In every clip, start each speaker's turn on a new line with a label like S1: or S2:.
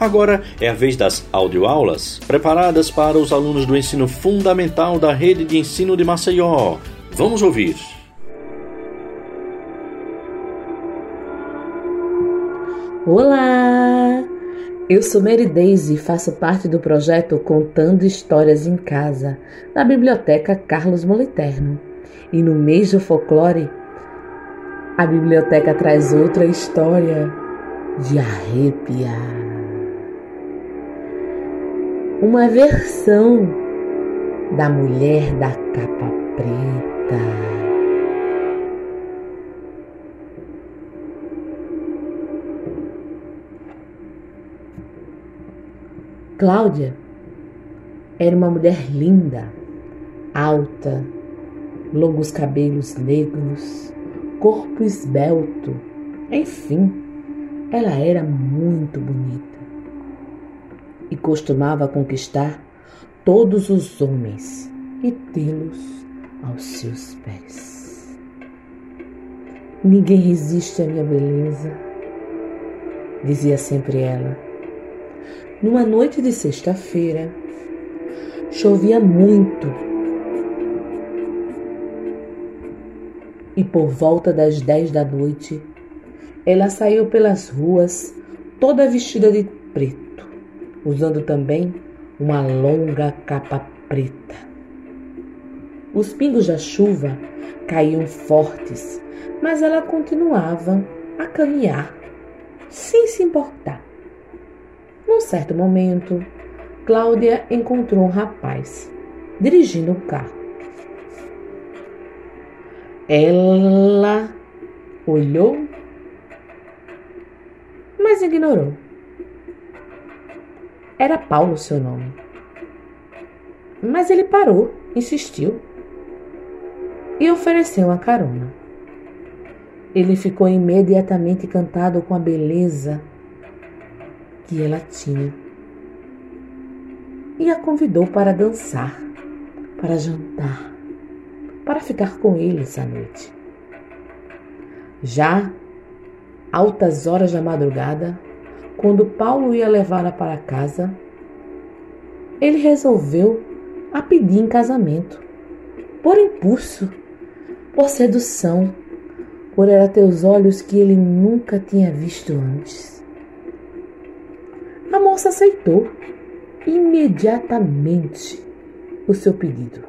S1: Agora é a vez das audioaulas, preparadas para os alunos do ensino fundamental da rede de ensino de Maceió. Vamos ouvir.
S2: Olá! Eu sou Mary Daisy e faço parte do projeto Contando Histórias em Casa, da Biblioteca Carlos Moliterno. E no mês do folclore, a biblioteca traz outra história de arrepiar uma versão da mulher da capa preta. Cláudia era uma mulher linda, alta, longos cabelos negros, corpo esbelto, enfim, ela era muito bonita e costumava conquistar todos os homens e tê-los aos seus pés. Ninguém resiste à minha beleza, dizia sempre ela. Numa noite de sexta-feira, chovia muito e por volta das dez da noite, ela saiu pelas ruas toda vestida de preto usando também uma longa capa preta. Os pingos da chuva caíam fortes, mas ela continuava a caminhar, sem se importar. Num certo momento, Cláudia encontrou um rapaz dirigindo um carro. Ela olhou, mas ignorou. Era Paulo seu nome. Mas ele parou, insistiu e ofereceu uma carona. Ele ficou imediatamente encantado com a beleza que ela tinha e a convidou para dançar, para jantar, para ficar com ele essa noite. Já altas horas da madrugada, quando Paulo ia levá-la para casa, ele resolveu a pedir em casamento, por impulso, por sedução, por era ter os olhos que ele nunca tinha visto antes. A moça aceitou imediatamente o seu pedido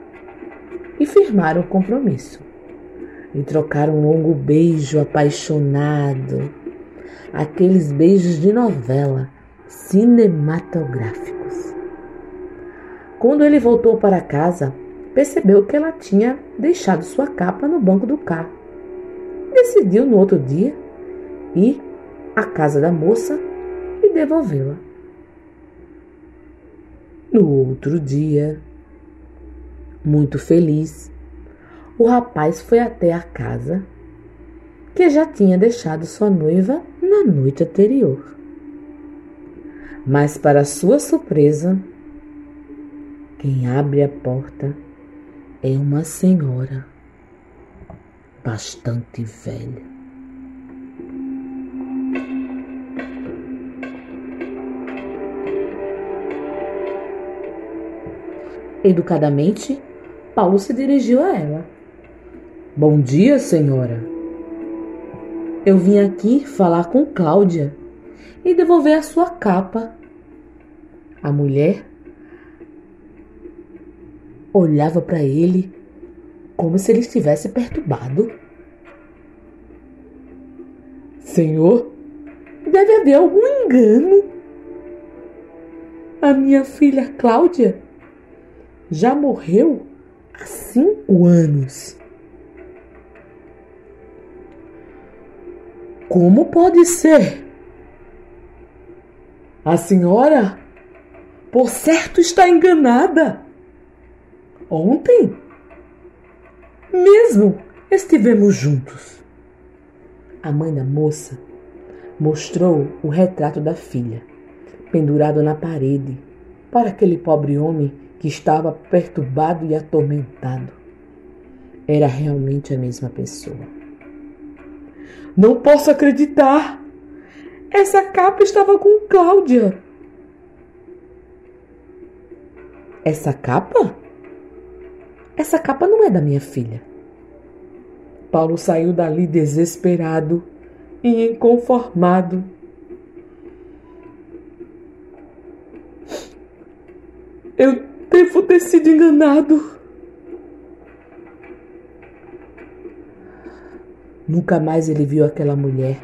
S2: e firmaram o compromisso. E trocaram um longo beijo apaixonado aqueles beijos de novela cinematográficos. Quando ele voltou para casa, percebeu que ela tinha deixado sua capa no banco do carro. Decidiu no outro dia ir à casa da moça e devolvê-la. No outro dia, muito feliz, o rapaz foi até a casa que já tinha deixado sua noiva na noite anterior. Mas, para sua surpresa, quem abre a porta é uma senhora bastante velha. Educadamente, Paulo se dirigiu a ela. Bom dia, senhora. Eu vim aqui falar com Cláudia e devolver a sua capa. A mulher olhava para ele como se ele estivesse perturbado. Senhor, deve haver algum engano. A minha filha Cláudia já morreu há cinco anos. Como pode ser? A senhora, por certo, está enganada. Ontem, mesmo estivemos juntos. A mãe da moça mostrou o retrato da filha, pendurado na parede, para aquele pobre homem que estava perturbado e atormentado. Era realmente a mesma pessoa. Não posso acreditar! Essa capa estava com Cláudia. Essa capa? Essa capa não é da minha filha. Paulo saiu dali desesperado e inconformado. Eu devo ter sido enganado. Nunca mais ele viu aquela mulher.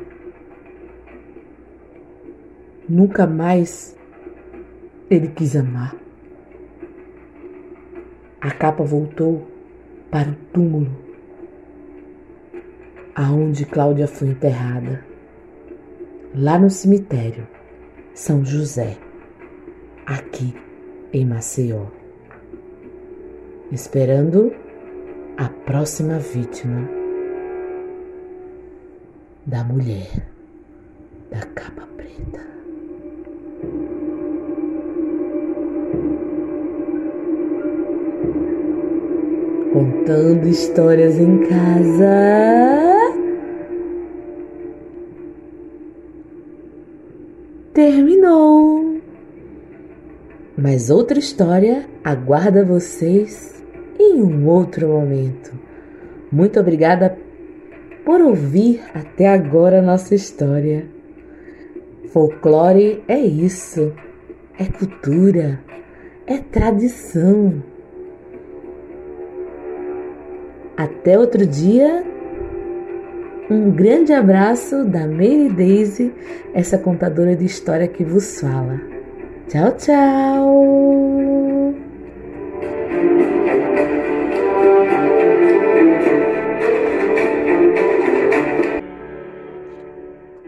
S2: Nunca mais ele quis amar. A capa voltou para o túmulo aonde Cláudia foi enterrada, lá no cemitério São José, aqui em Maceió, esperando a próxima vítima da mulher da capa preta. Contando histórias em casa. terminou. Mas outra história aguarda vocês em um outro momento. Muito obrigada por ouvir até agora a nossa história. Folclore é isso, é cultura, é tradição. Até outro dia um grande abraço da Mary Daisy, essa contadora de história que vos fala. Tchau, tchau!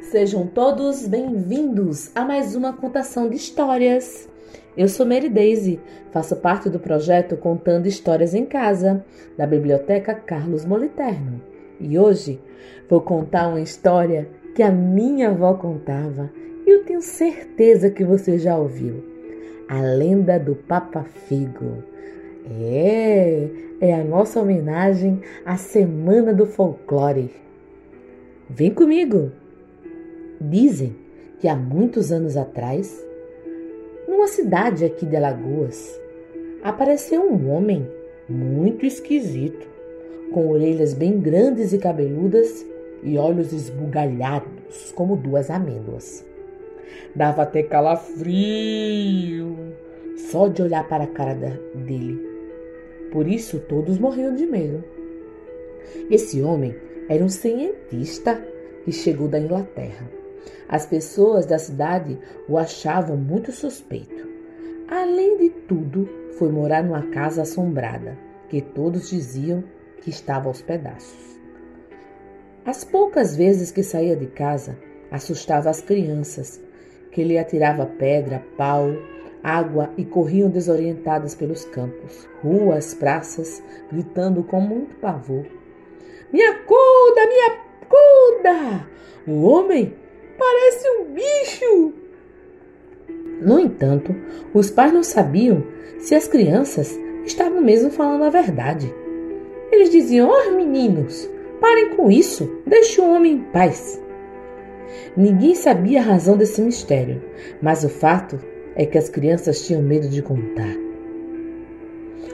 S2: Sejam todos bem-vindos a mais uma contação de histórias. Eu sou Mary Daisy, faço parte do projeto Contando Histórias em Casa, da Biblioteca Carlos Moliterno. E hoje vou contar uma história que a minha avó contava e eu tenho certeza que você já ouviu. A lenda do Papa Figo. É, é a nossa homenagem à Semana do Folclore. Vem comigo! Dizem que há muitos anos atrás, numa cidade aqui de Alagoas, apareceu um homem muito esquisito com orelhas bem grandes e cabeludas e olhos esbugalhados como duas amêndoas. Dava até calafrio só de olhar para a cara dele. Por isso todos morriam de medo. Esse homem era um cientista que chegou da Inglaterra. As pessoas da cidade o achavam muito suspeito. Além de tudo, foi morar numa casa assombrada, que todos diziam que estava aos pedaços. As poucas vezes que saía de casa, assustava as crianças, que lhe atirava pedra, pau, água e corriam desorientadas pelos campos, ruas, praças, gritando com muito pavor: Me acuda, me acuda! O homem parece um bicho! No entanto, os pais não sabiam se as crianças estavam mesmo falando a verdade. Eles diziam: Oh, meninos, parem com isso, deixe o homem em paz. Ninguém sabia a razão desse mistério, mas o fato é que as crianças tinham medo de contar.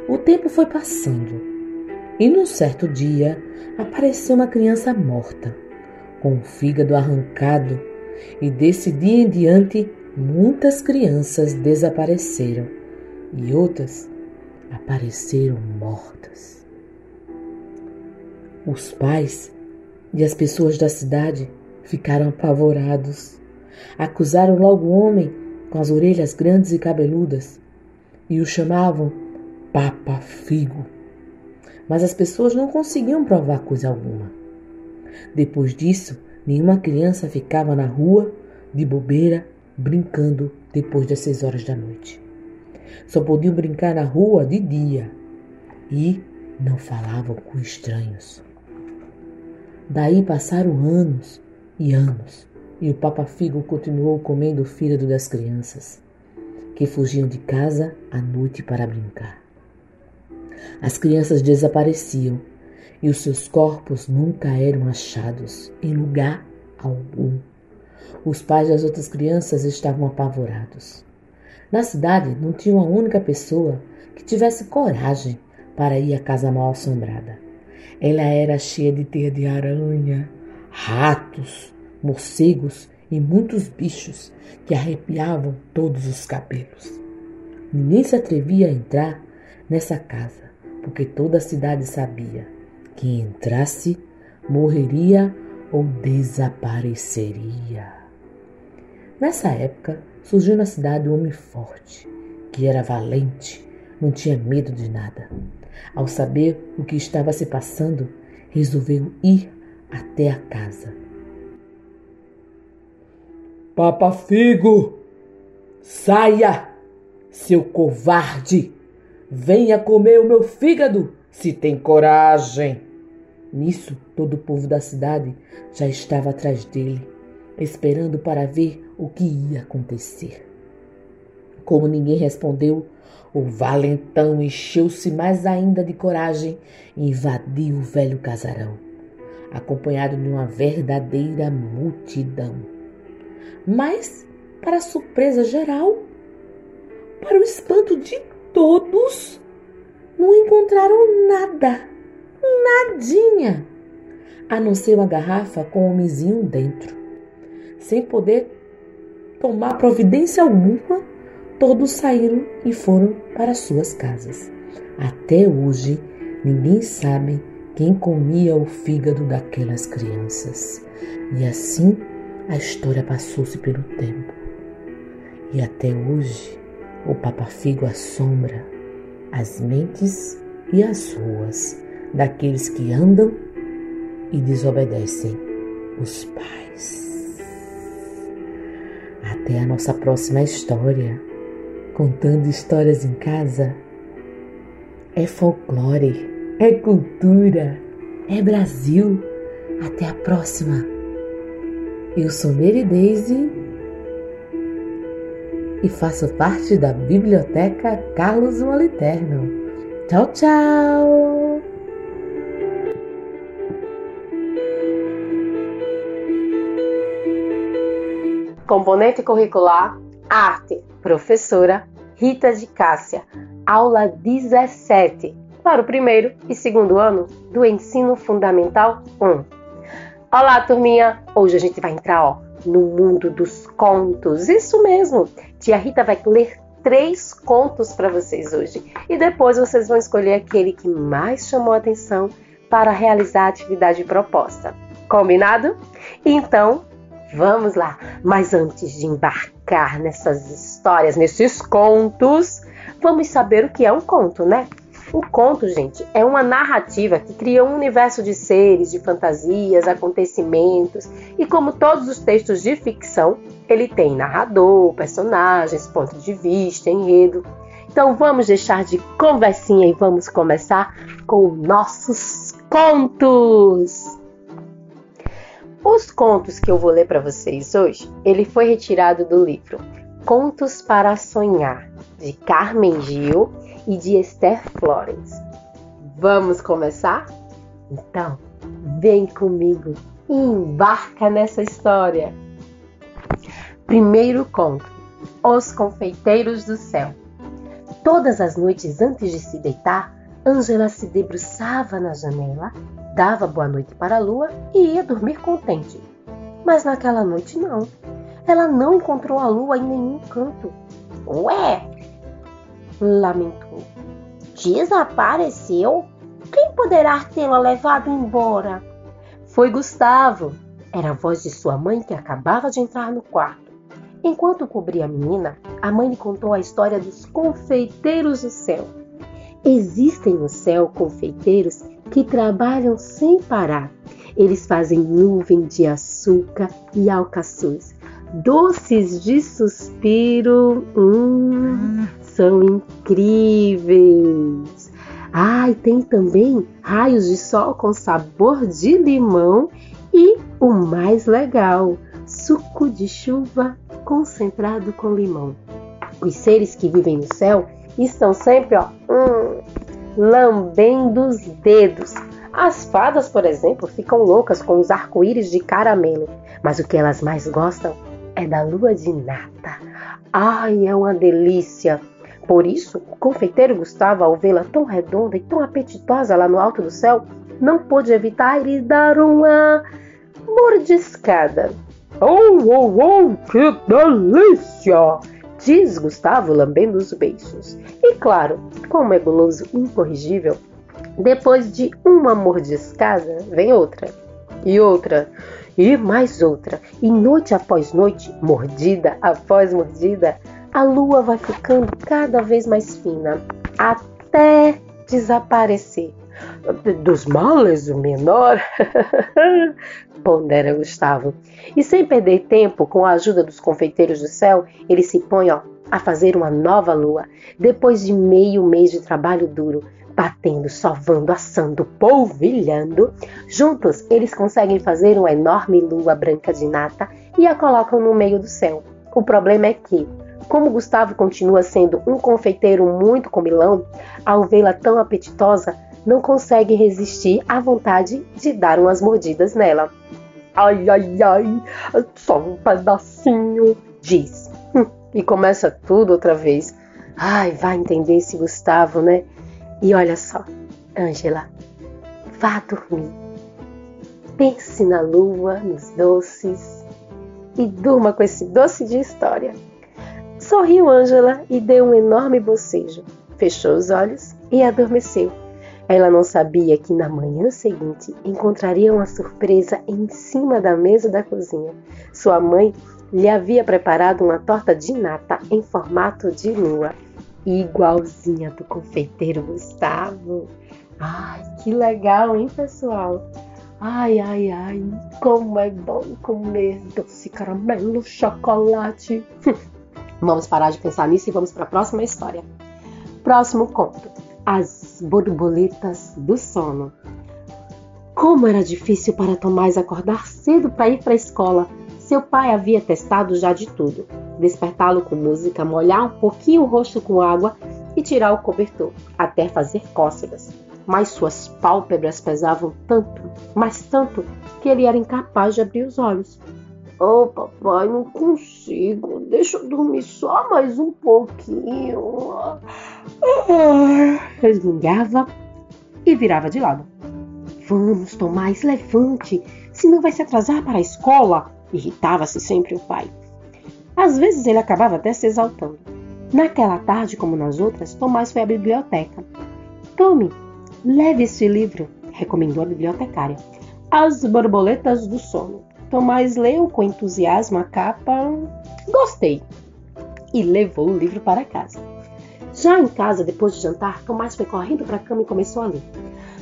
S2: O tempo foi passando e num certo dia apareceu uma criança morta, com o fígado arrancado, e desse dia em diante muitas crianças desapareceram e outras apareceram mortas. Os pais e as pessoas da cidade ficaram apavorados. Acusaram logo o homem com as orelhas grandes e cabeludas e o chamavam Papa Figo. Mas as pessoas não conseguiam provar coisa alguma. Depois disso, nenhuma criança ficava na rua de bobeira brincando depois das seis horas da noite. Só podiam brincar na rua de dia e não falavam com estranhos. Daí passaram anos e anos, e o Papa Figo continuou comendo o fígado das crianças, que fugiam de casa à noite para brincar. As crianças desapareciam e os seus corpos nunca eram achados em lugar algum. Os pais das outras crianças estavam apavorados. Na cidade não tinha uma única pessoa que tivesse coragem para ir à casa mal assombrada. Ela era cheia de teia de aranha, ratos, morcegos e muitos bichos que arrepiavam todos os cabelos. Ninguém se atrevia a entrar nessa casa, porque toda a cidade sabia que entrasse morreria ou desapareceria. Nessa época, surgiu na cidade um homem forte, que era valente, não tinha medo de nada. Ao saber o que estava se passando, resolveu ir até a casa. Papa Figo, saia, seu covarde! Venha comer o meu fígado, se tem coragem! Nisso, todo o povo da cidade já estava atrás dele, esperando para ver o que ia acontecer. Como ninguém respondeu, o valentão encheu-se mais ainda de coragem e invadiu o velho casarão, acompanhado de uma verdadeira multidão. Mas, para surpresa geral, para o espanto de todos, não encontraram nada nadinha, a não ser uma garrafa com um homenzinho dentro. Sem poder tomar providência alguma, todos saíram e foram para suas casas. Até hoje, ninguém sabe quem comia o fígado daquelas crianças. E assim a história passou-se pelo tempo. E até hoje, o Papa Figo assombra as mentes e as ruas daqueles que andam e desobedecem os pais. Até a nossa próxima história, contando histórias em casa. É folclore, é cultura, é Brasil. Até a próxima. Eu sou Mary Daisy e faço parte da Biblioteca Carlos Moliterno. Tchau, tchau!
S3: Componente curricular Arte, professora Rita de Cássia, aula 17, para o primeiro e segundo ano do Ensino Fundamental 1. Olá, turminha! Hoje a gente vai entrar ó, no mundo dos contos. Isso mesmo! Tia Rita vai ler três contos para vocês hoje e depois vocês vão escolher aquele que mais chamou a atenção para realizar a atividade proposta. Combinado? Então, Vamos lá! Mas antes de embarcar nessas histórias, nesses contos, vamos saber o que é um conto, né? O conto, gente, é uma narrativa que cria um universo de seres, de fantasias, acontecimentos, e como todos os textos de ficção, ele tem narrador, personagens, ponto de vista, enredo. Então vamos deixar de conversinha e vamos começar com nossos contos. Os contos que eu vou ler para vocês hoje, ele foi retirado do livro Contos para Sonhar, de Carmen Gil e de Esther Florence. Vamos começar? Então, vem comigo e embarca nessa história. Primeiro conto: Os Confeiteiros do Céu. Todas as noites antes de se deitar, Angela se debruçava na janela dava boa noite para a lua e ia dormir contente. Mas naquela noite não. Ela não encontrou a lua em nenhum canto. Ué! lamentou. Desapareceu? Quem poderá tê-la levado embora? Foi Gustavo. Era a voz de sua mãe que acabava de entrar no quarto. Enquanto cobria a menina, a mãe lhe contou a história dos confeiteiros do céu. Existem no céu confeiteiros que trabalham sem parar. Eles fazem nuvem de açúcar e alcaçuz. Doces de suspiro, hum, são incríveis. Ah, e tem também raios de sol com sabor de limão e o mais legal, suco de chuva concentrado com limão. Os seres que vivem no céu estão sempre, ó, hum, lambendo os dedos. As fadas, por exemplo, ficam loucas com os arco-íris de caramelo, mas o que elas mais gostam é da lua de nata. Ai, é uma delícia! Por isso, o confeiteiro Gustavo, ao vê-la tão redonda e tão apetitosa lá no alto do céu, não pôde evitar lhe dar uma mordiscada.
S2: Oh, oh, oh, que delícia!
S3: Diz Gustavo lambendo os beiços. E claro, como é guloso incorrigível, depois de uma mordiscada, vem outra. E outra. E mais outra. E noite após noite, mordida após mordida, a lua vai ficando cada vez mais fina, até desaparecer.
S2: Dos males, o menor,
S3: pondera Gustavo. E sem perder tempo, com a ajuda dos confeiteiros do céu, ele se põe ó, a fazer uma nova lua, depois de meio mês de trabalho duro, batendo, sovando, assando, polvilhando. Juntos, eles conseguem fazer uma enorme lua branca de nata e a colocam no meio do céu. O problema é que, como Gustavo continua sendo um confeiteiro muito comilão, ao vê-la tão apetitosa, não consegue resistir à vontade de dar umas mordidas nela.
S2: Ai, ai, ai, só um pedacinho,
S3: diz. Hum, e começa tudo outra vez. Ai, vai entender esse Gustavo, né? E olha só, Ângela, vá dormir. Pense na lua, nos doces e durma com esse doce de história. Sorriu Ângela e deu um enorme bocejo. Fechou os olhos e adormeceu. Ela não sabia que na manhã seguinte encontraria uma surpresa em cima da mesa da cozinha. Sua mãe lhe havia preparado uma torta de nata em formato de lua, igualzinha do confeiteiro Gustavo. Ai, que legal, hein, pessoal? Ai, ai, ai, como é bom comer doce caramelo, chocolate. Vamos parar de pensar nisso e vamos para a próxima história. Próximo conto: As borboletas do sono. Como era difícil para Tomás acordar cedo para ir para a escola. Seu pai havia testado já de tudo: despertá-lo com música, molhar um pouquinho o rosto com água e tirar o cobertor, até fazer cócegas. Mas suas pálpebras pesavam tanto, mas tanto, que ele era incapaz de abrir os olhos.
S2: Oh, papai, não consigo. Deixa eu dormir só mais um pouquinho.
S3: Resmungava e virava de lado. Vamos, Tomás, levante, senão vai se atrasar para a escola. Irritava-se sempre o pai. Às vezes ele acabava até se exaltando. Naquela tarde, como nas outras, Tomás foi à biblioteca. Tome, leve este livro, recomendou a bibliotecária. As Borboletas do Sono. Tomás leu com entusiasmo a capa. Gostei! E levou o livro para casa. Já em casa, depois de jantar, Tomás foi correndo para a cama e começou a ler.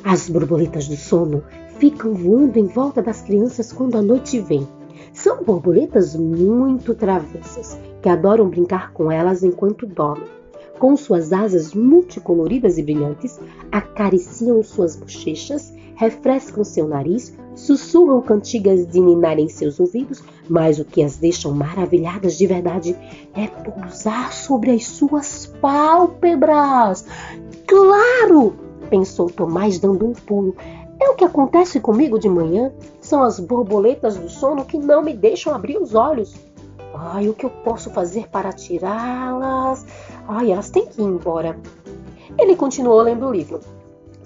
S3: As borboletas do sono ficam voando em volta das crianças quando a noite vem. São borboletas muito travessas, que adoram brincar com elas enquanto dormem. Com suas asas multicoloridas e brilhantes, acariciam suas bochechas, refrescam seu nariz, sussurram cantigas de ninar em seus ouvidos, mas o que as deixam maravilhadas de verdade é pousar sobre as suas pálpebras. Claro! pensou Tomás dando um pulo. É o que acontece comigo de manhã. São as borboletas do sono que não me deixam abrir os olhos. Ai, o que eu posso fazer para tirá-las? Ai, elas têm que ir embora. Ele continuou lendo o livro.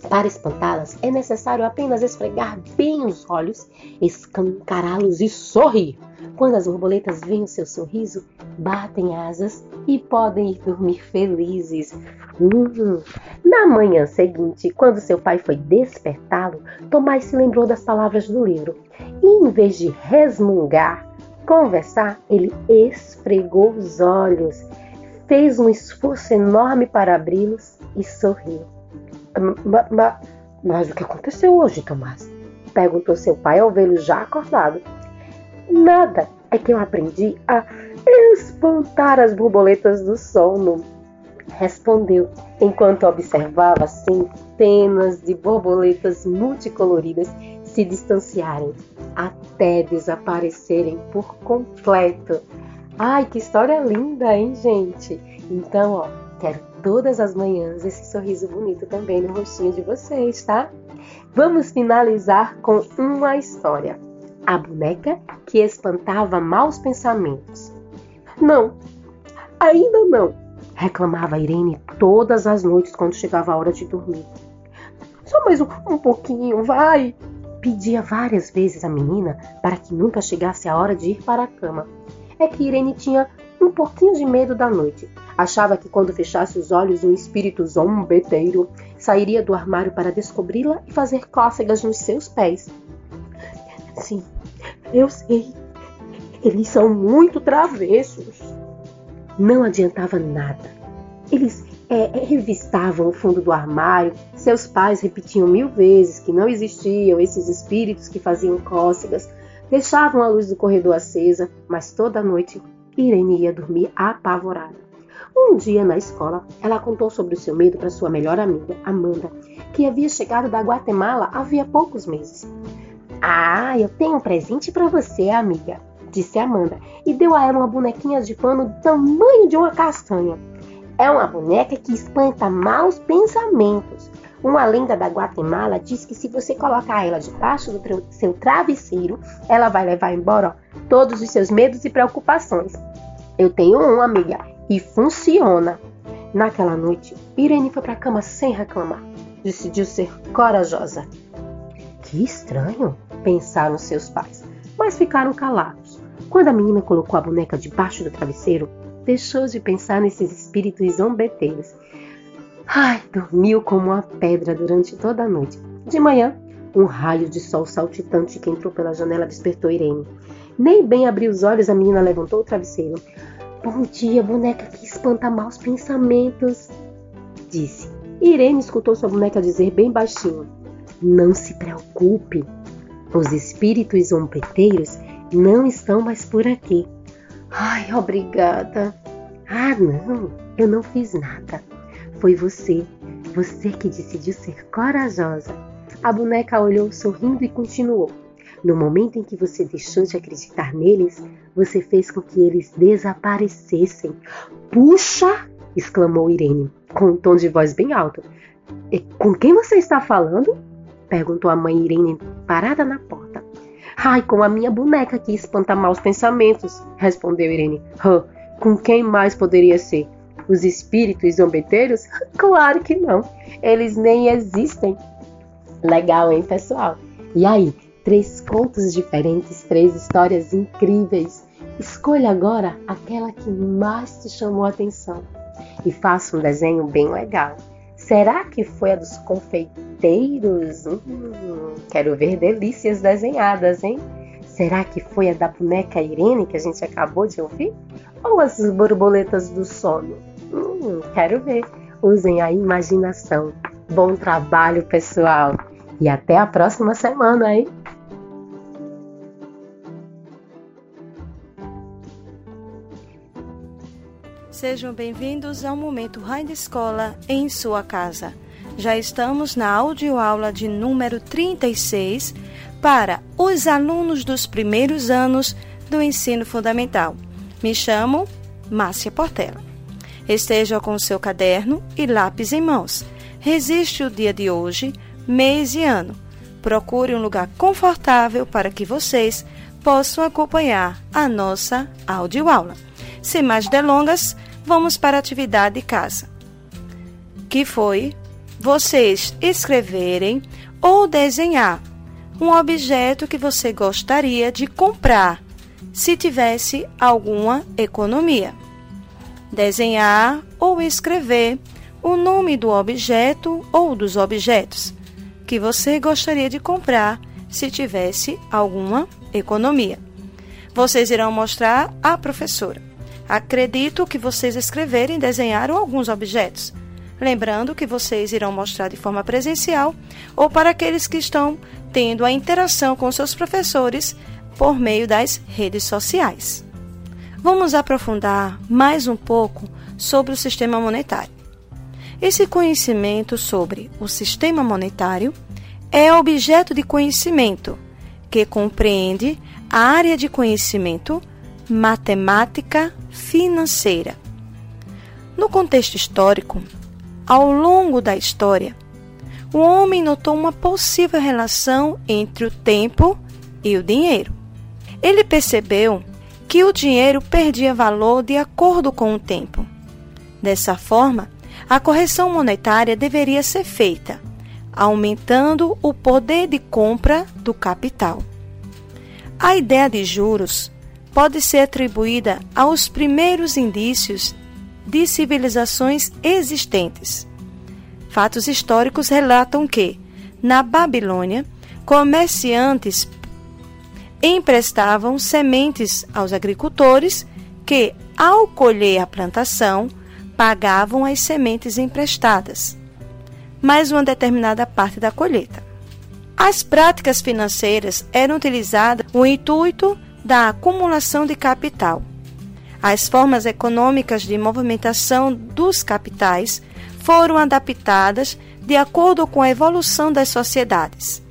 S3: Para espantá-las, é necessário apenas esfregar bem os olhos, escancará-los e sorrir. Quando as borboletas veem o seu sorriso, batem asas e podem ir dormir felizes. Hum. Na manhã seguinte, quando seu pai foi despertá-lo, Tomás se lembrou das palavras do livro e, em vez de resmungar, conversar, ele esfregou os olhos, fez um esforço enorme para abri-los e sorriu.
S2: Mas, o que aconteceu hoje, Tomás? Perguntou seu pai ao vê-lo já acordado.
S3: Nada, é que eu aprendi a espantar as borboletas do sono. Respondeu, enquanto observava centenas de borboletas multicoloridas se distanciarem até desaparecerem por completo. Ai, que história linda, hein, gente? Então, ó, quero todas as manhãs esse sorriso bonito também no rostinho de vocês, tá? Vamos finalizar com uma história. a boneca que espantava maus pensamentos. Não, ainda não, reclamava Irene todas as noites quando chegava a hora de dormir. Só mais um, um pouquinho, vai! Pedia várias vezes a menina para que nunca chegasse a hora de ir para a cama. É que Irene tinha um pouquinho de medo da noite. Achava que quando fechasse os olhos um espírito zombeteiro sairia do armário para descobri-la e fazer cócegas nos seus pés. Sim, eu sei. Eles são muito travessos. Não adiantava nada. Eles é, é, revistavam o fundo do armário. Seus pais repetiam mil vezes que não existiam esses espíritos que faziam cócegas. Deixavam a luz do corredor acesa, mas toda noite Irene ia dormir apavorada. Um dia na escola, ela contou sobre o seu medo para sua melhor amiga, Amanda, que havia chegado da Guatemala havia poucos meses. Ah, eu tenho um presente para você, amiga, disse Amanda, e deu a ela uma bonequinha de pano do tamanho de uma castanha. É uma boneca que espanta maus pensamentos. Uma lenda da Guatemala diz que se você colocar ela debaixo do seu travesseiro, ela vai levar embora ó, todos os seus medos e preocupações. Eu tenho uma amiga e funciona. Naquela noite, Irene foi para a cama sem reclamar. Decidiu ser corajosa. Que estranho, pensaram seus pais, mas ficaram calados. Quando a menina colocou a boneca debaixo do travesseiro, deixou de pensar nesses espíritos zombeteiros. Ai, dormiu como uma pedra durante toda a noite. De manhã, um raio de sol saltitante que entrou pela janela despertou Irene. Nem bem abriu os olhos, a menina levantou o travesseiro. Bom dia, boneca que espanta maus pensamentos, disse. Irene escutou sua boneca dizer bem baixinho: não se preocupe, os espíritos zombeteiros não estão mais por aqui. Ai, obrigada. Ah, não, eu não fiz nada. Foi você, você que decidiu ser corajosa. A boneca olhou sorrindo e continuou. No momento em que você deixou de acreditar neles, você fez com que eles desaparecessem. Puxa! exclamou Irene, com um tom de voz bem alto. Com quem você está falando? Perguntou a mãe Irene, parada na porta. Ai, com a minha boneca que espanta maus pensamentos, respondeu Irene. Hã, com quem mais poderia ser? Os espíritos zombeteiros? Claro que não. Eles nem existem. Legal, hein, pessoal? E aí, três contos diferentes, três histórias incríveis. Escolha agora aquela que mais te chamou a atenção e faça um desenho bem legal. Será que foi a dos confeiteiros? Hum, quero ver delícias desenhadas, hein? Será que foi a da boneca Irene que a gente acabou de ouvir? Ou as borboletas do sono? Hum, quero ver. Usem a imaginação. Bom trabalho, pessoal. E até a próxima semana, hein?
S4: Sejam bem-vindos ao Momento de Escola em sua casa. Já estamos na audioaula de número 36 para os alunos dos primeiros anos do ensino fundamental. Me chamo Márcia Portela. Esteja com seu caderno e lápis em mãos. Resiste o dia de hoje, mês e ano. Procure um lugar confortável para que vocês possam acompanhar a nossa audioaula. Sem mais delongas, vamos para a atividade de casa, que foi vocês escreverem ou desenhar um objeto que você gostaria de comprar se tivesse alguma economia. Desenhar ou escrever o nome do objeto ou dos objetos que você gostaria de comprar se tivesse alguma economia. Vocês irão mostrar à professora. Acredito que vocês escreverem e desenharam alguns objetos. Lembrando que vocês irão mostrar de forma presencial ou para aqueles que estão tendo a interação com seus professores por meio das redes sociais. Vamos aprofundar mais um pouco sobre o sistema monetário. Esse conhecimento sobre o sistema monetário é objeto de conhecimento que compreende a área de conhecimento matemática financeira. No contexto histórico, ao longo da história, o homem notou uma possível relação entre o tempo e o dinheiro. Ele percebeu que o dinheiro perdia valor de acordo com o tempo. Dessa forma, a correção monetária deveria ser feita, aumentando o poder de compra do capital. A ideia de juros pode ser atribuída aos primeiros indícios de civilizações existentes. Fatos históricos relatam que, na Babilônia, comerciantes emprestavam sementes aos agricultores que, ao colher a plantação, pagavam as sementes emprestadas, mais uma determinada parte da colheita. As práticas financeiras eram utilizadas com o intuito da acumulação de capital. As formas econômicas de movimentação dos capitais foram adaptadas de acordo com a evolução das sociedades.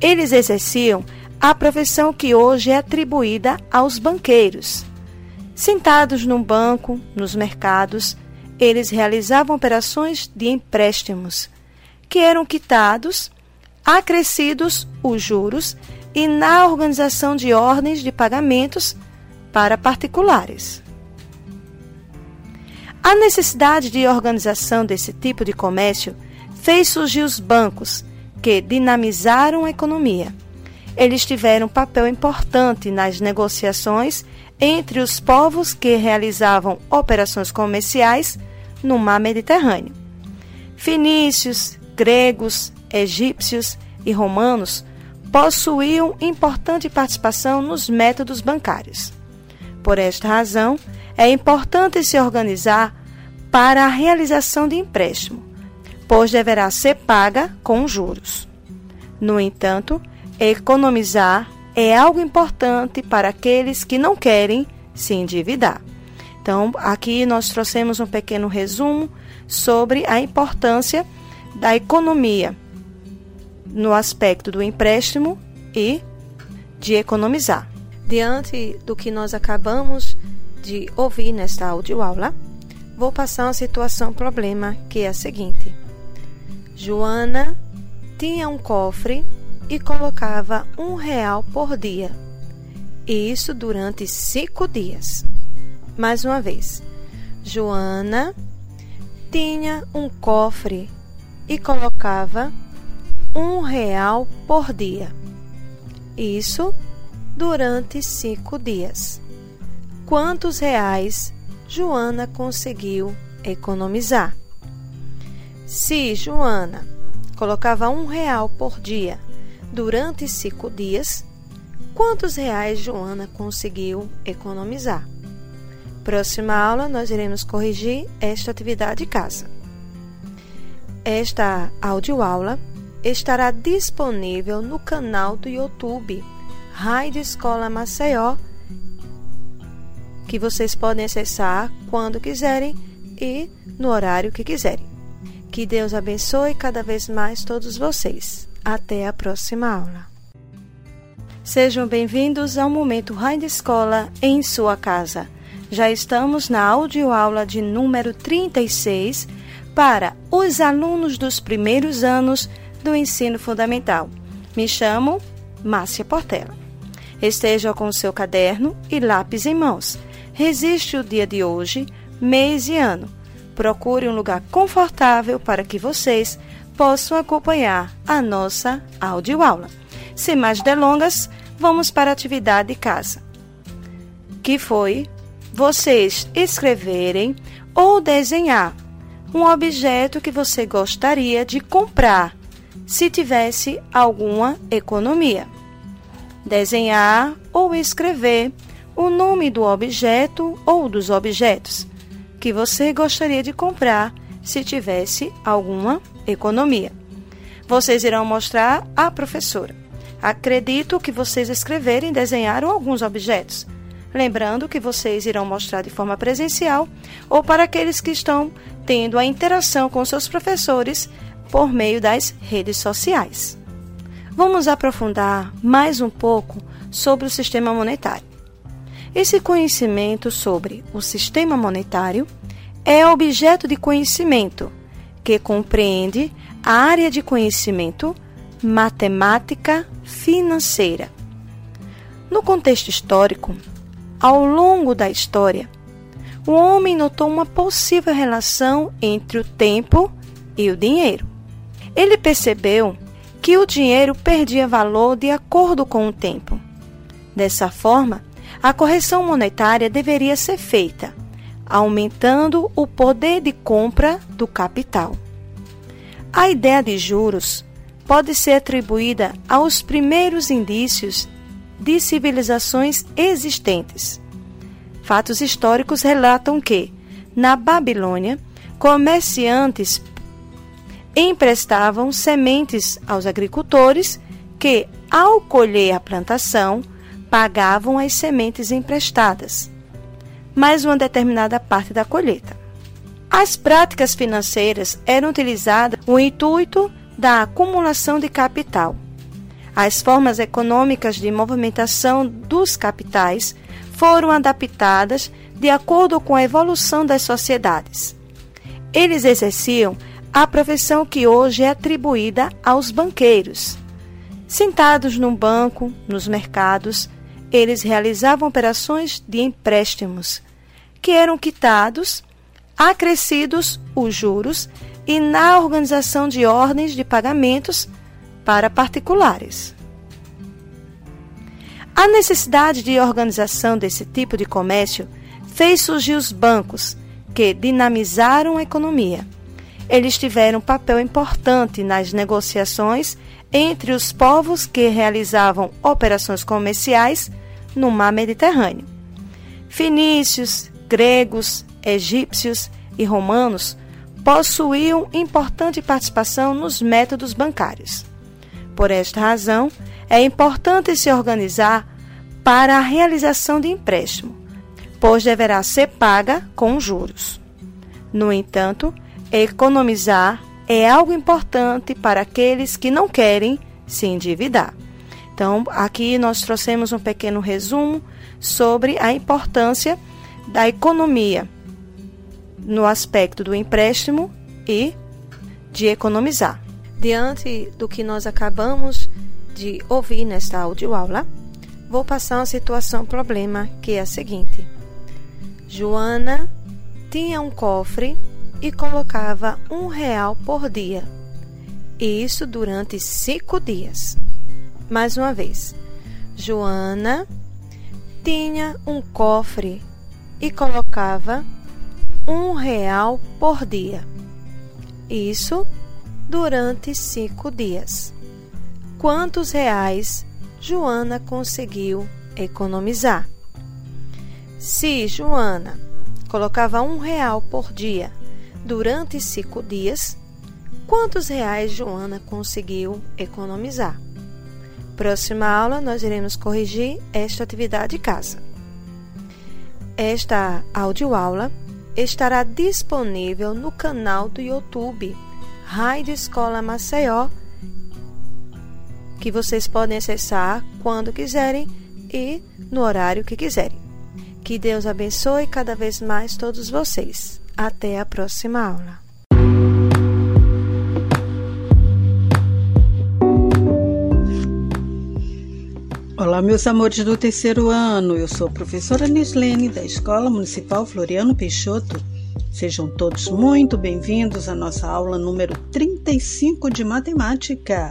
S4: Eles exerciam a profissão que hoje é atribuída aos banqueiros. Sentados num banco, nos mercados, eles realizavam operações de empréstimos, que eram quitados, acrescidos os juros e na organização de ordens de pagamentos para particulares. A necessidade de organização desse tipo de comércio fez surgir os bancos, que dinamizaram a economia. Eles tiveram um papel importante nas negociações entre os povos que realizavam operações comerciais no mar Mediterrâneo. Fenícios, gregos, egípcios e romanos possuíam importante participação nos métodos bancários. Por esta razão, é importante se organizar para a realização de empréstimo, pois deverá ser paga com juros. No entanto, economizar é algo importante para aqueles que não querem se endividar. Então, aqui nós trouxemos um pequeno resumo sobre a importância da economia no aspecto do empréstimo e de economizar. Diante do que nós acabamos de ouvir nesta audioaula, vou passar uma situação problema que é a seguinte. Joana tinha um cofre e colocava um real por dia. E isso durante cinco dias. Mais uma vez, Joana tinha um cofre e colocava um real por dia. Isso durante cinco dias. Quantos reais Joana conseguiu economizar? Se Joana colocava um real por dia durante cinco dias, quantos reais Joana conseguiu economizar? Próxima aula, nós iremos corrigir esta atividade de casa. Esta audioaula estará disponível no canal do YouTube Raio Escola Maceió, que vocês podem acessar quando quiserem e no horário que quiserem. Que Deus abençoe cada vez mais todos vocês. Até a próxima aula. Sejam bem-vindos ao Momento Raio de Escola em sua casa. Já estamos na audioaula de número 36 para os alunos dos primeiros anos do ensino fundamental. Me chamo Márcia Portela. Esteja com seu caderno e lápis em mãos. Resiste o dia de hoje, mês e ano. Procure um lugar confortável para que vocês possam acompanhar a nossa audioaula. Sem mais delongas, vamos para a atividade de casa, que foi vocês escreverem ou desenhar um objeto que você gostaria de comprar se tivesse alguma economia. Desenhar ou escrever o nome do objeto ou dos objetos que você gostaria de comprar se tivesse alguma economia. Vocês irão mostrar à professora. Acredito que vocês escreverem e desenharam alguns objetos Lembrando que vocês irão mostrar de forma presencial ou para aqueles que estão tendo a interação com seus professores por meio das redes sociais. Vamos aprofundar mais um pouco sobre o sistema monetário. Esse conhecimento sobre o sistema monetário é objeto de conhecimento que compreende a área de conhecimento matemática financeira No contexto histórico, ao longo da história, o homem notou uma possível relação entre o tempo e o dinheiro. Ele percebeu que o dinheiro perdia valor de acordo com o tempo. Dessa forma, a correção monetária deveria ser feita, aumentando o poder de compra do capital. A ideia de juros pode ser atribuída aos primeiros indícios de civilizações existentes. Fatos históricos relatam que, na Babilônia, comerciantes emprestavam sementes aos agricultores que, ao colher a plantação, pagavam as sementes emprestadas, mais uma determinada parte da colheita. As práticas financeiras eram utilizadas com o intuito da acumulação de capital. As formas econômicas de movimentação dos capitais foram adaptadas de acordo com a evolução das sociedades. Eles exerciam a profissão que hoje é atribuída aos banqueiros. Sentados num banco, nos mercados, eles realizavam operações de empréstimos, que eram quitados, acrescidos os juros e na organização de ordens de pagamentos para particulares. A necessidade de organização desse tipo de comércio fez surgir os bancos, que dinamizaram a economia. Eles tiveram um papel importante nas negociações entre os povos que realizavam operações comerciais no mar Mediterrâneo. Fenícios, gregos, egípcios e romanos possuíam importante participação nos métodos bancários. Por esta razão, é importante se organizar para a realização de empréstimo, pois deverá ser paga com juros. No entanto, economizar é algo importante para aqueles que não querem se endividar. Então, aqui nós trouxemos um pequeno resumo sobre a importância da economia no aspecto do empréstimo e de economizar. Diante do que nós acabamos de ouvir nesta audioaula, vou passar uma situação problema que é a seguinte: Joana tinha um cofre e colocava um real por dia, e isso durante cinco dias. Mais uma vez, Joana tinha um cofre e colocava um real por dia. Isso durante cinco dias. Quantos reais Joana conseguiu economizar? Se Joana colocava um real por dia durante cinco dias, quantos reais Joana conseguiu economizar? Próxima aula, nós iremos corrigir esta atividade de casa. Esta audioaula estará disponível no canal do YouTube Rádio Escola Maceió, que vocês podem acessar quando quiserem e no horário que quiserem. Que Deus abençoe cada vez mais todos vocês. Até a próxima aula.
S5: Olá, meus amores do terceiro ano. Eu sou a professora Nislene, da Escola Municipal Floriano Peixoto. Sejam todos muito bem-vindos à nossa aula número 35 de matemática.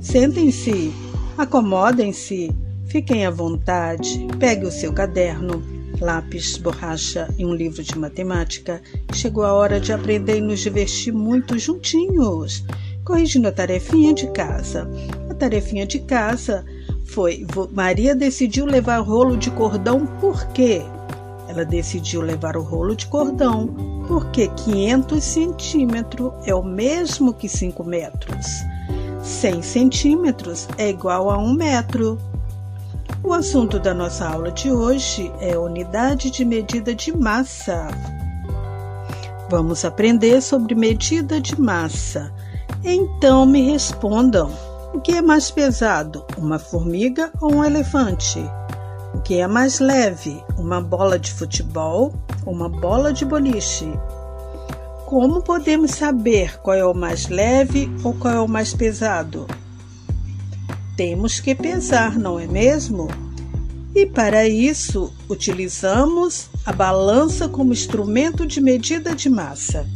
S5: Sentem-se, acomodem-se, fiquem à vontade, pegue o seu caderno, lápis, borracha e um livro de matemática. Chegou a hora de aprender e nos divertir muito juntinhos, corrigindo a tarefinha de casa. A tarefinha de casa foi: Maria decidiu levar rolo de cordão por quê? Ela decidiu levar o rolo de cordão porque 500 centímetros é o mesmo que 5 metros. 100 centímetros é igual a 1 metro. O assunto da nossa aula de hoje é unidade de medida de massa. Vamos aprender sobre medida de massa. Então me respondam. O que é mais pesado, uma formiga ou um elefante? O que é mais leve, uma bola de futebol ou uma bola de boliche? Como podemos saber qual é o mais leve ou qual é o mais pesado? Temos que pesar, não é mesmo? E para isso, utilizamos a balança como instrumento de medida de massa.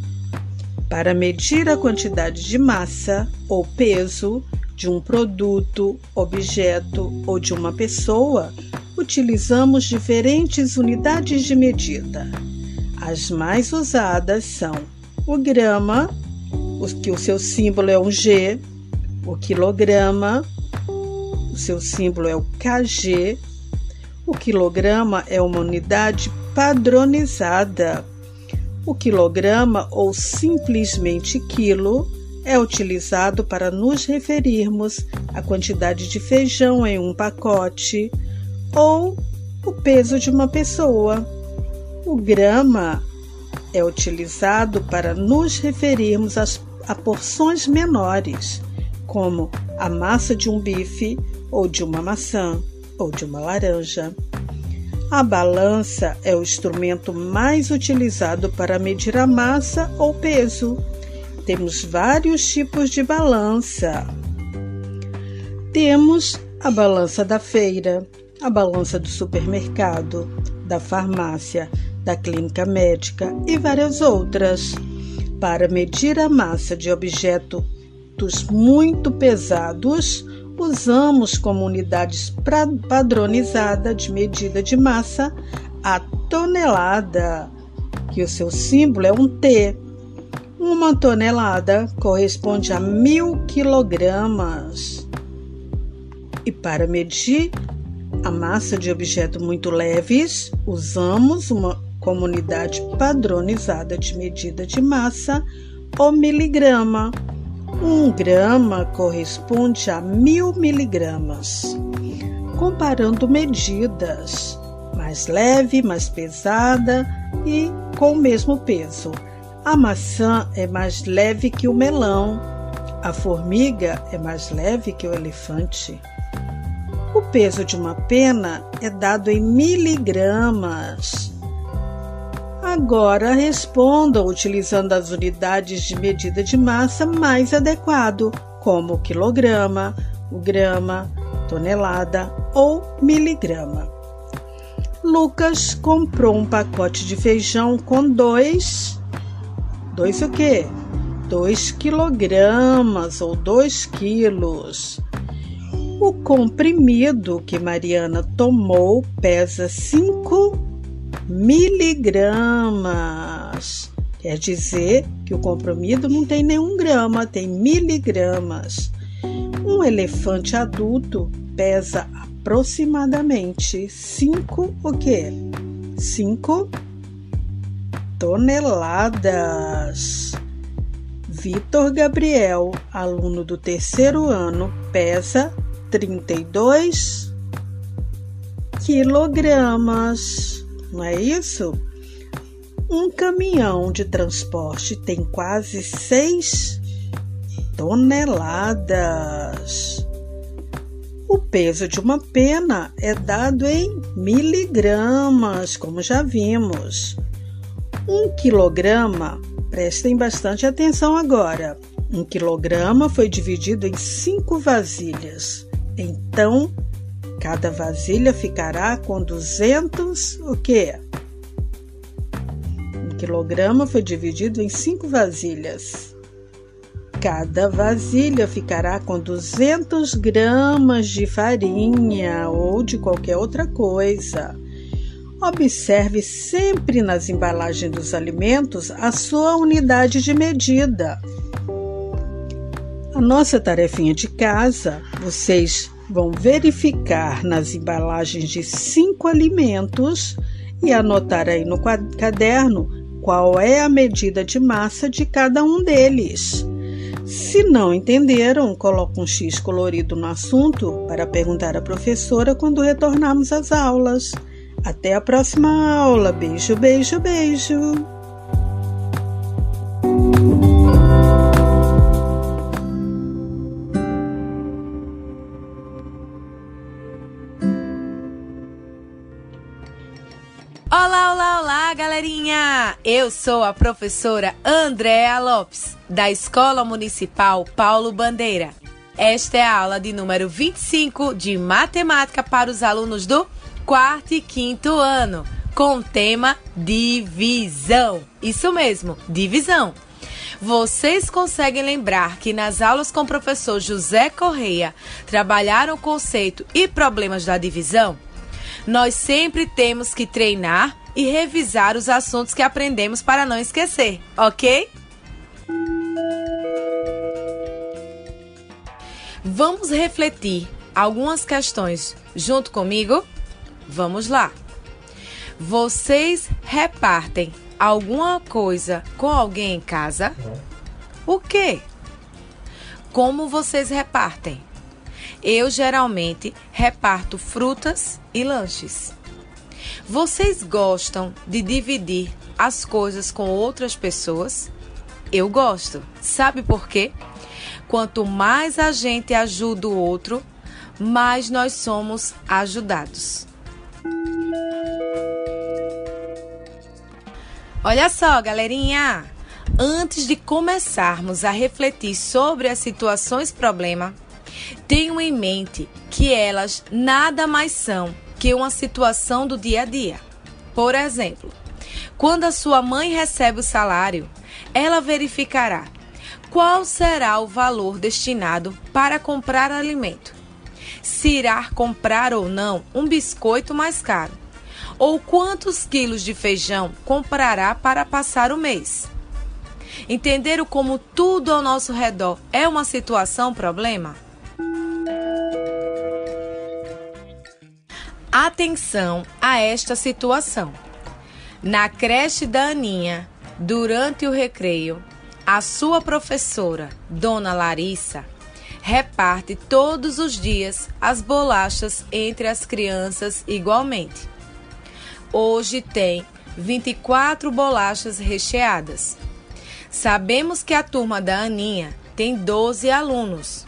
S5: Para medir a quantidade de massa ou peso de um produto, objeto ou de uma pessoa, utilizamos diferentes unidades de medida. As mais usadas são o grama, que o seu símbolo é um G, o quilograma, o seu símbolo é o KG, o quilograma é uma unidade padronizada. O quilograma ou simplesmente quilo é utilizado para nos referirmos à quantidade de feijão em um pacote ou o peso de uma pessoa. O grama é utilizado para nos referirmos às, a porções menores, como a massa de um bife ou de uma maçã ou de uma laranja. A balança é o instrumento mais utilizado para medir a massa ou peso. Temos vários tipos de balança. Temos a balança da feira, a balança do supermercado, da farmácia, da clínica médica e várias outras. Para medir a massa de objetos muito pesados, usamos como unidades padronizada de medida de massa a tonelada, que o seu símbolo é um T. Uma tonelada corresponde a mil quilogramas. E para medir a massa de objetos muito leves, usamos uma comunidade padronizada de medida de massa, o miligrama. Um grama corresponde a mil miligramas. Comparando medidas, mais leve, mais pesada e com o mesmo peso. A maçã é mais leve que o melão. A formiga é mais leve que o elefante. O peso de uma pena é dado em miligramas. Agora respondam utilizando as unidades de medida de massa mais adequado, como o quilograma, o grama, tonelada ou miligrama. Lucas comprou um pacote de feijão com dois. Dois o quê? Dois quilogramas ou dois quilos. O comprimido que Mariana tomou pesa 5 miligramas. Quer dizer que o comprimido não tem nenhum grama, tem miligramas. Um elefante adulto pesa aproximadamente 5 o quê? 5 toneladas. Vitor Gabriel, aluno do terceiro ano, pesa 32 quilogramas não é isso? Um caminhão de transporte tem quase 6 toneladas. O peso de uma pena é dado em miligramas, como já vimos. Um quilograma, prestem bastante atenção agora. Um quilograma foi dividido em cinco vasilhas. Então, Cada vasilha ficará com 200 o quê? Um quilograma foi dividido em cinco vasilhas. Cada vasilha ficará com 200 gramas de farinha ou de qualquer outra coisa. Observe sempre nas embalagens dos alimentos a sua unidade de medida. A nossa tarefinha de casa, vocês vão verificar nas embalagens de cinco alimentos e anotar aí no caderno qual é a medida de massa de cada um deles. Se não entenderam, coloque um X colorido no assunto para perguntar à professora quando retornarmos às aulas. Até a próxima aula. Beijo, beijo, beijo.
S6: Olá, olá, olá, galerinha! Eu sou a professora Andréa Lopes, da Escola Municipal Paulo Bandeira. Esta é a aula de número 25 de Matemática para os alunos do quarto e quinto ano, com o tema divisão. Isso mesmo, divisão. Vocês conseguem lembrar que nas aulas com o professor José Correia trabalharam o conceito e problemas da divisão? Nós sempre temos que treinar e revisar os assuntos que aprendemos para não esquecer, ok? Vamos refletir algumas questões junto comigo? Vamos lá. Vocês repartem alguma coisa com alguém em casa? O quê? Como vocês repartem? Eu geralmente reparto frutas e lanches. Vocês gostam de dividir as coisas com outras pessoas? Eu gosto. Sabe por quê? Quanto mais a gente ajuda o outro, mais nós somos ajudados. Olha só, galerinha! Antes de começarmos a refletir sobre as situações problema, tenham em mente que elas nada mais são que uma situação do dia a dia. Por exemplo, quando a sua mãe recebe o salário, ela verificará qual será o valor destinado para comprar alimento. Se irá comprar ou não um biscoito mais caro ou quantos quilos de feijão comprará para passar o mês. Entenderam como tudo ao nosso redor é uma situação problema? Atenção a esta situação. Na creche da Aninha, durante o recreio, a sua professora, Dona Larissa, reparte todos os dias as bolachas entre as crianças igualmente hoje tem 24 bolachas recheadas. Sabemos que a turma da Aninha tem 12 alunos.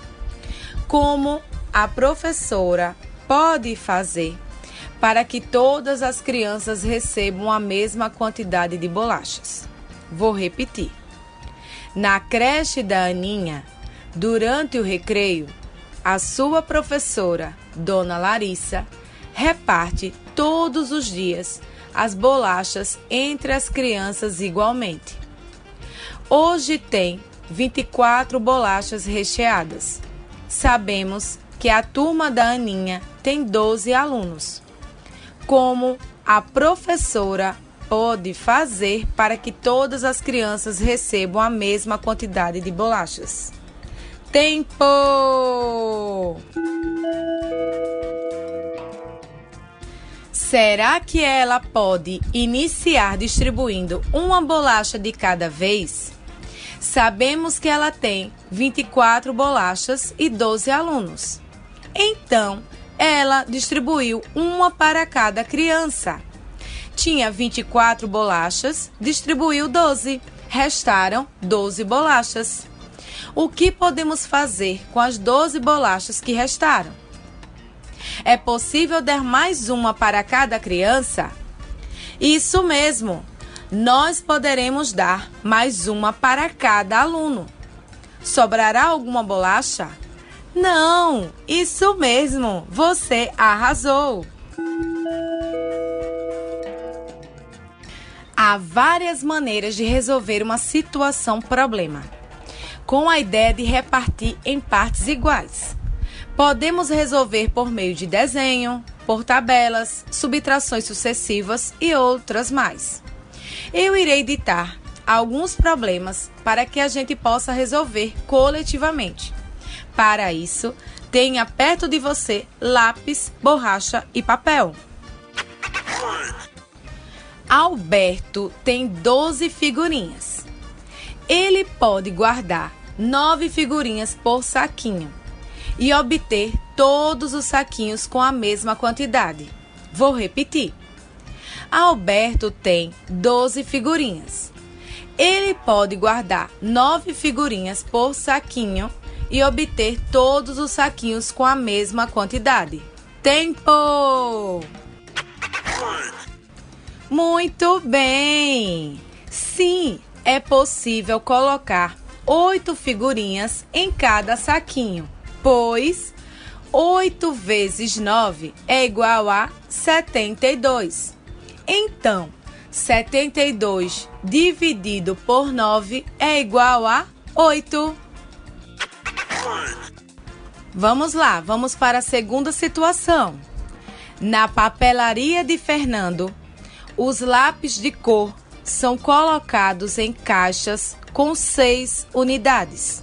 S6: Como a professora pode fazer para que todas as crianças recebam a mesma quantidade de bolachas? Vou repetir. Na creche da Aninha, durante o recreio, a sua professora, Dona Larissa, reparte todos os dias as bolachas entre as crianças igualmente. Hoje tem 24 bolachas recheadas. Sabemos que a turma da Aninha tem 12 alunos. Como a professora pode fazer para que todas as crianças recebam a mesma quantidade de bolachas? Tempo! Será que ela pode iniciar distribuindo uma bolacha de cada vez? Sabemos que ela tem 24 bolachas e 12 alunos. Então, ela distribuiu uma para cada criança. Tinha 24 bolachas, distribuiu 12. Restaram 12 bolachas. O que podemos fazer com as 12 bolachas que restaram? É possível dar mais uma para cada criança? Isso mesmo! Nós poderemos dar mais uma para cada aluno. Sobrará alguma bolacha? Não, isso mesmo, você arrasou! Há várias maneiras de resolver uma situação problema, com a ideia de repartir em partes iguais. Podemos resolver por meio de desenho, por tabelas, subtrações sucessivas e outras mais. Eu irei ditar alguns problemas para que a gente possa resolver coletivamente. Para isso, tenha perto de você lápis, borracha e papel. Alberto tem 12 figurinhas. Ele pode guardar 9 figurinhas por saquinho e obter todos os saquinhos com a mesma quantidade. Vou repetir. Alberto tem 12 figurinhas. Ele pode guardar 9 figurinhas por saquinho e obter todos os saquinhos com a mesma quantidade. Tempo! Muito bem! Sim, é possível colocar oito figurinhas em cada saquinho pois 8 vezes 9 é igual a 72. Então, 72 dividido por 9 é igual a 8. Vamos lá, vamos para a segunda situação. Na papelaria de Fernando, os lápis de cor são colocados em caixas com seis unidades.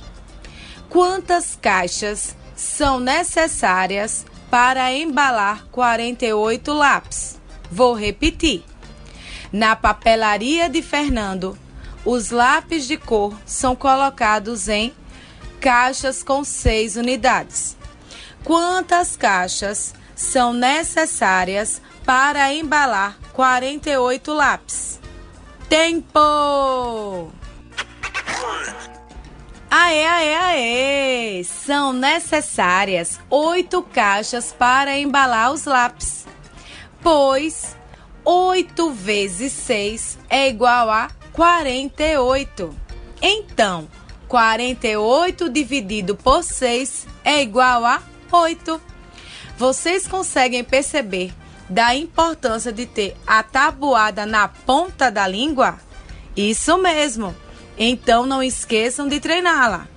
S6: Quantas caixas são necessárias para embalar 48 lápis? Vou repetir. Na papelaria de Fernando, os lápis de cor são colocados em caixas com seis unidades. Quantas caixas são necessárias para embalar 48 lápis? Tempo! Aê, aê, aê! São necessárias oito caixas para embalar os lápis, pois 8 vezes 6 é igual a 48. Então, 48 dividido por 6 é igual a 8. Vocês conseguem perceber da importância de ter a tabuada na ponta da língua? Isso mesmo! Então não esqueçam de treiná-la.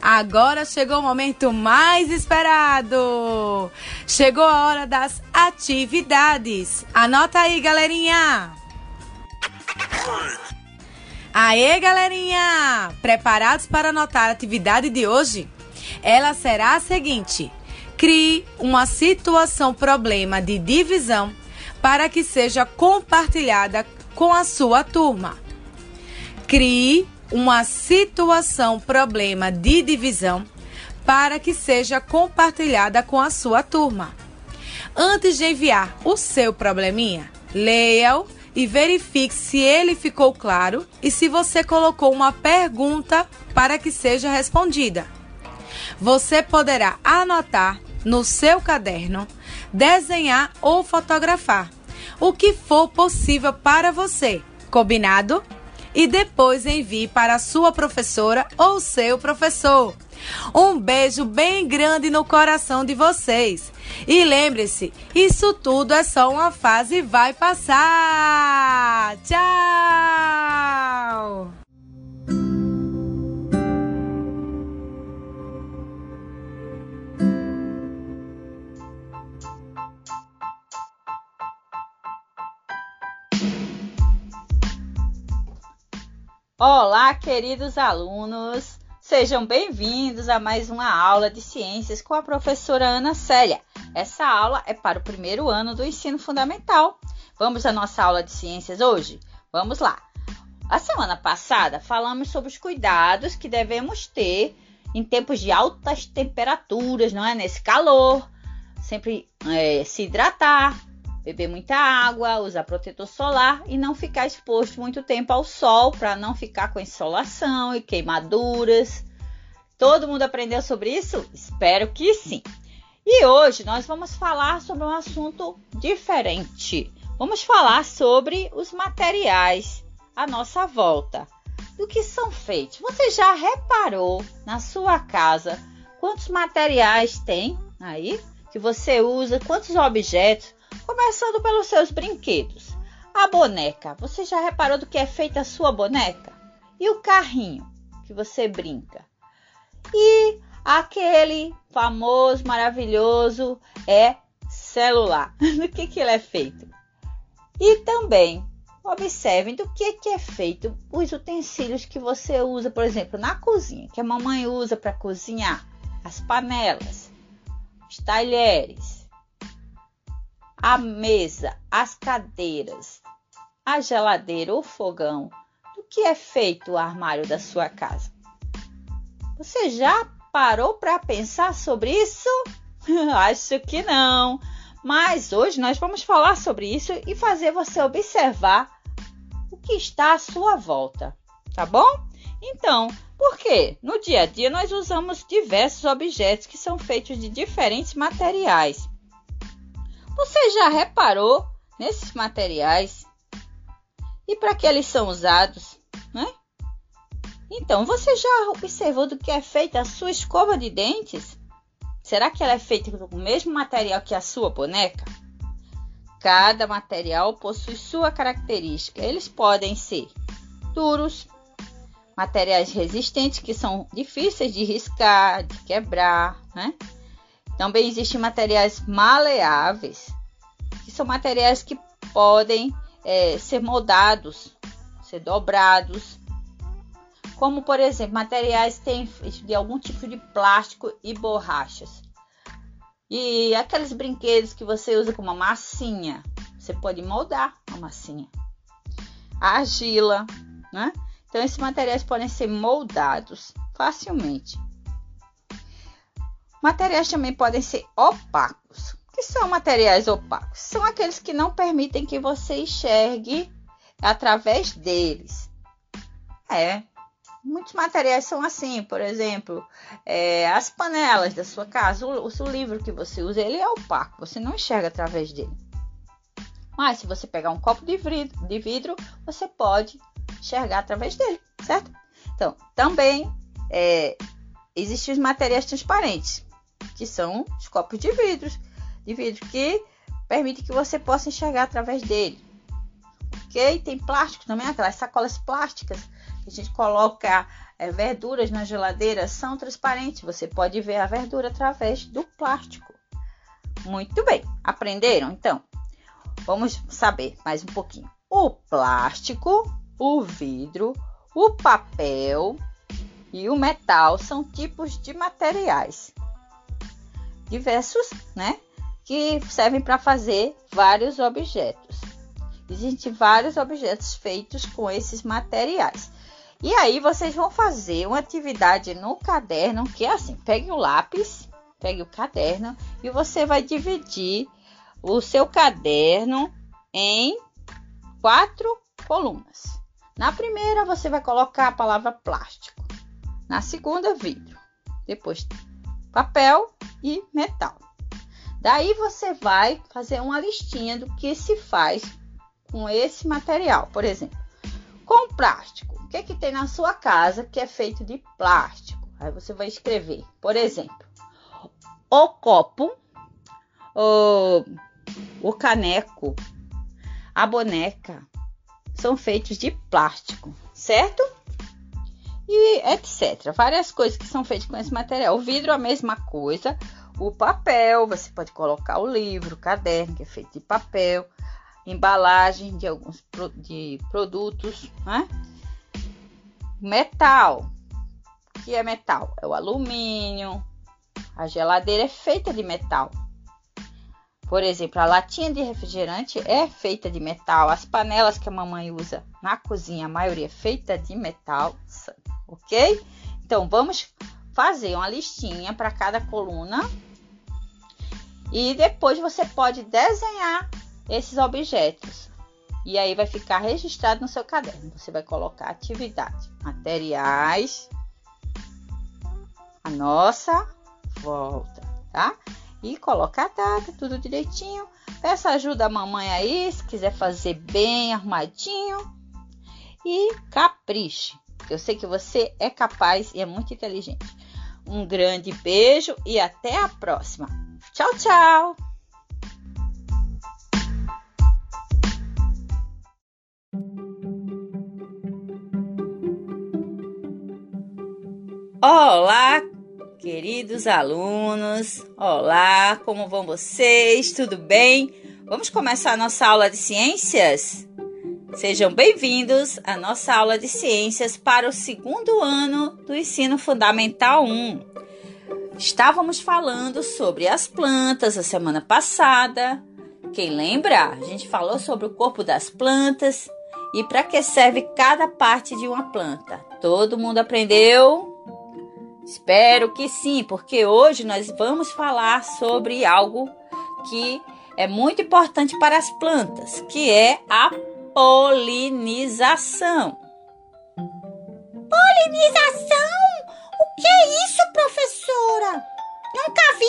S6: Agora chegou o momento mais esperado. Chegou a hora das atividades. Anota aí, galerinha. Aê, galerinha! Preparados para anotar a atividade de hoje? Ela será a seguinte: crie uma situação problema de divisão para que seja compartilhada com a sua turma. Crie uma situação problema de divisão para que seja compartilhada com a sua turma. Antes de enviar o seu probleminha, leia-o e verifique se ele ficou claro e se você colocou uma pergunta para que seja respondida. Você poderá anotar no seu caderno, desenhar ou fotografar o que for possível para você. Combinado? E depois envie para sua professora ou seu professor. Um beijo bem grande no coração de vocês. E lembre-se, isso tudo é só uma fase e vai passar. Tchau!
S7: Olá, queridos alunos! Sejam bem-vindos a mais uma aula de ciências com a professora Ana Célia. Essa aula é para o primeiro ano do ensino fundamental. Vamos à nossa aula de ciências hoje? Vamos lá! A semana passada falamos sobre os cuidados que devemos ter em tempos de altas temperaturas, não é? Nesse calor, sempre é, se hidratar, beber muita água, usar protetor solar e não ficar exposto muito tempo ao sol para não ficar com insolação e queimaduras. Todo mundo aprendeu sobre isso? Espero que sim. E hoje nós vamos falar sobre um assunto diferente. Vamos falar sobre os materiais à nossa volta. Do que são feitos? Você já reparou na sua casa quantos materiais tem aí que você usa, quantos objetos? Começando pelos seus brinquedos. A boneca, você já reparou do que é feita a sua boneca? E o carrinho que você brinca? E aquele famoso, maravilhoso é celular. do que, que ele é feito? E também observem do que, que é feito os utensílios que você usa, por exemplo, na cozinha, que a mamãe usa para cozinhar, as panelas, os talheres, a mesa, as cadeiras, a geladeira ou fogão, do que é feito o armário da sua casa? Você já parou para pensar sobre isso? Acho que não. Mas hoje nós vamos falar sobre isso e fazer você observar o que está à sua volta, tá bom? Então, por quê? No dia a dia nós usamos diversos objetos que são feitos de diferentes materiais. Você já reparou nesses materiais? E para que eles são usados? Né? Então, você já observou do que é feita a sua escova de dentes? será que ela é feita com o mesmo material que a sua boneca? Cada material possui sua característica. Eles podem ser duros, materiais resistentes que são difíceis de riscar, de quebrar, né? Também existem materiais maleáveis, que são materiais que podem é, ser moldados, ser dobrados, como por exemplo materiais de algum tipo de plástico e borrachas. E aqueles brinquedos que você usa com uma massinha, você pode moldar a massinha. A argila, né? Então esses materiais podem ser moldados facilmente. Materiais também podem ser opacos. O que são materiais opacos? São aqueles que não permitem que você enxergue através deles. É, muitos materiais são assim, por exemplo, é, as panelas da sua casa, o, o livro que você usa, ele é opaco, você não enxerga através dele. Mas se você pegar um copo de vidro, de vidro você pode enxergar através dele, certo? Então, também é, existem os materiais transparentes, que são os copos de vidros, de vidro que permite que você possa enxergar através dele. Ok? Tem plástico também, aquelas sacolas plásticas que a gente coloca é, verduras na geladeira, são transparentes. Você pode ver a verdura através do plástico. Muito bem, aprenderam? Então, vamos saber mais um pouquinho. O plástico, o vidro, o papel e o metal são tipos de materiais diversos, né? Que servem para fazer vários objetos. Existem vários objetos feitos com esses materiais. E aí vocês vão fazer uma atividade no caderno que é assim: pegue o lápis, pegue o caderno e você vai dividir o seu caderno em quatro colunas. Na primeira você vai colocar a palavra plástico, na segunda vidro, depois papel e metal. Daí você vai fazer uma listinha do que se faz com esse material. Por exemplo, com plástico, o que, que tem na sua casa que é feito de plástico? Aí você vai escrever, por exemplo, o copo, o, o caneco, a boneca são feitos de plástico, certo? E etc. Várias coisas que são feitas com esse material. O vidro, a mesma coisa. O papel, você pode colocar o livro, o caderno, que é feito de papel embalagem de alguns de produtos, né? Metal. Que é metal? É o alumínio. A geladeira é feita de metal. Por exemplo, a latinha de refrigerante é feita de metal. As panelas que a mamãe usa na cozinha, a maioria é feita de metal, ok? Então, vamos fazer uma listinha para cada coluna. E depois você pode desenhar esses objetos. E aí vai ficar registrado no seu caderno. Você vai colocar atividade, materiais, a nossa volta, tá? E coloca a data, tudo direitinho. Peça ajuda a mamãe aí, se quiser fazer bem arrumadinho. E capriche. Eu sei que você é capaz e é muito inteligente. Um grande beijo e até a próxima. Tchau, tchau! Olá, queridos alunos. Olá, como vão vocês? Tudo bem? Vamos começar a nossa aula de ciências? Sejam bem-vindos à nossa aula de ciências para o segundo ano do ensino fundamental 1. Estávamos falando sobre as plantas a semana passada. Quem lembra? A gente falou sobre o corpo das plantas e para que serve cada parte de uma planta. Todo mundo aprendeu? Espero que sim, porque hoje nós vamos falar sobre algo que é muito importante para as plantas, que é a polinização.
S8: Polinização? O que é isso, professora? Nunca vi.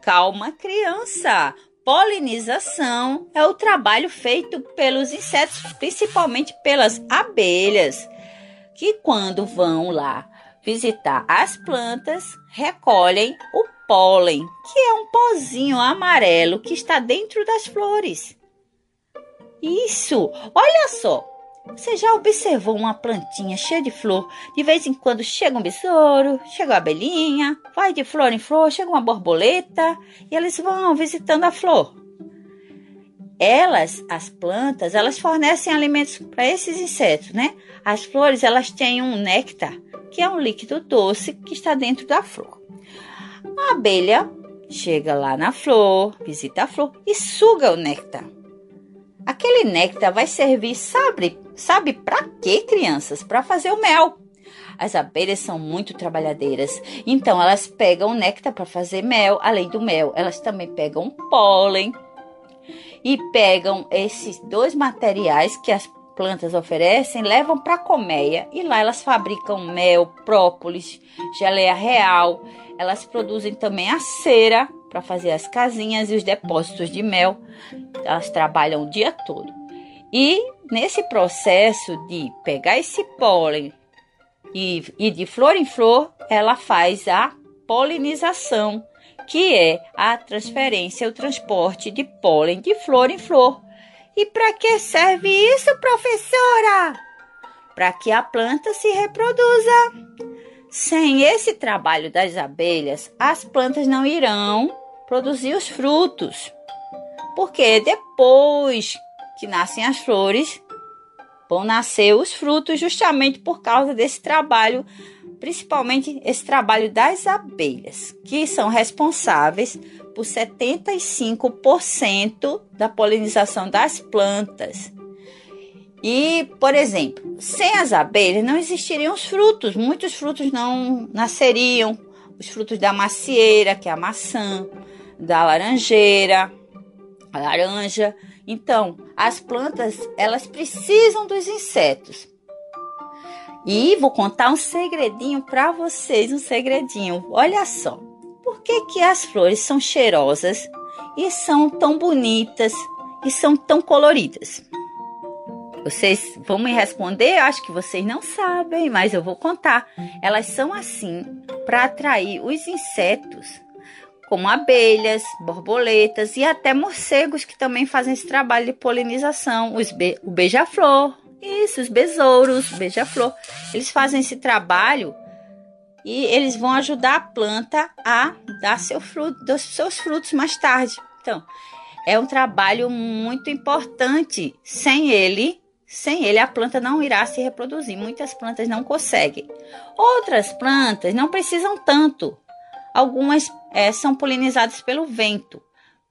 S7: Calma, criança. Polinização é o trabalho feito pelos insetos, principalmente pelas abelhas, que quando vão lá visitar as plantas, recolhem o pólen, que é um pozinho amarelo que está dentro das flores. Isso! Olha só! Você já observou uma plantinha cheia de flor? De vez em quando chega um besouro, chega uma abelhinha, vai de flor em flor, chega uma borboleta e eles vão visitando a flor. Elas, as plantas, elas fornecem alimentos para esses insetos, né? As flores, elas têm um néctar, que é um líquido doce que está dentro da flor. A abelha chega lá na flor, visita a flor e suga o néctar. Aquele néctar vai servir, sabe, sabe para quê, crianças? Para fazer o mel. As abelhas são muito trabalhadeiras, então elas pegam néctar para fazer mel. Além do mel, elas também pegam pólen e pegam esses dois materiais que as plantas oferecem, levam para a colmeia e lá elas fabricam mel, própolis, geleia real. Elas produzem também a cera para fazer as casinhas e os depósitos de mel. Elas trabalham o dia todo. E nesse processo de pegar esse pólen e, e de flor em flor, ela faz a polinização, que é a transferência, o transporte de pólen de flor em flor. E para que serve isso, professora? Para que a planta se reproduza. Sem esse trabalho das abelhas, as plantas não irão produzir os frutos. Porque depois que nascem as flores, vão nascer os frutos justamente por causa desse trabalho, principalmente esse trabalho das abelhas, que são responsáveis por 75% da polinização das plantas. E, por exemplo, sem as abelhas não existiriam os frutos, muitos frutos não nasceriam, os frutos da macieira, que é a maçã, da laranjeira, a laranja. Então, as plantas, elas precisam dos insetos. E vou contar um segredinho para vocês, um segredinho. Olha só. Por que que as flores são cheirosas e são tão bonitas e são tão coloridas? Vocês vão me responder? Eu acho que vocês não sabem, mas eu vou contar. Elas são assim para atrair os insetos como abelhas, borboletas e até morcegos que também fazem esse trabalho de polinização. Be o beija-flor, isso, os besouros, beija-flor, eles fazem esse trabalho e eles vão ajudar a planta a dar seu fruto, dos seus frutos mais tarde. Então, é um trabalho muito importante. Sem ele, sem ele a planta não irá se reproduzir. Muitas plantas não conseguem. Outras plantas não precisam tanto. Algumas é, são polinizadas pelo vento.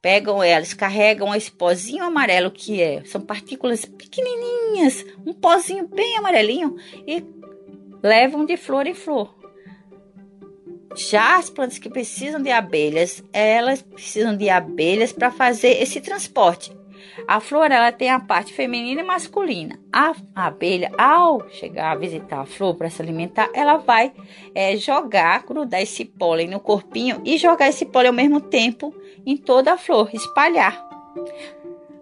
S7: Pegam elas, carregam esse pozinho amarelo que é, são partículas pequenininhas, um pozinho bem amarelinho e levam de flor em flor. Já as plantas que precisam de abelhas, elas precisam de abelhas para fazer esse transporte. A flor ela tem a parte feminina e masculina. A, abelha, ao chegar a visitar a flor para se alimentar, ela vai é, jogar, grudar esse pólen no corpinho e jogar esse pólen ao mesmo tempo em toda a flor, espalhar.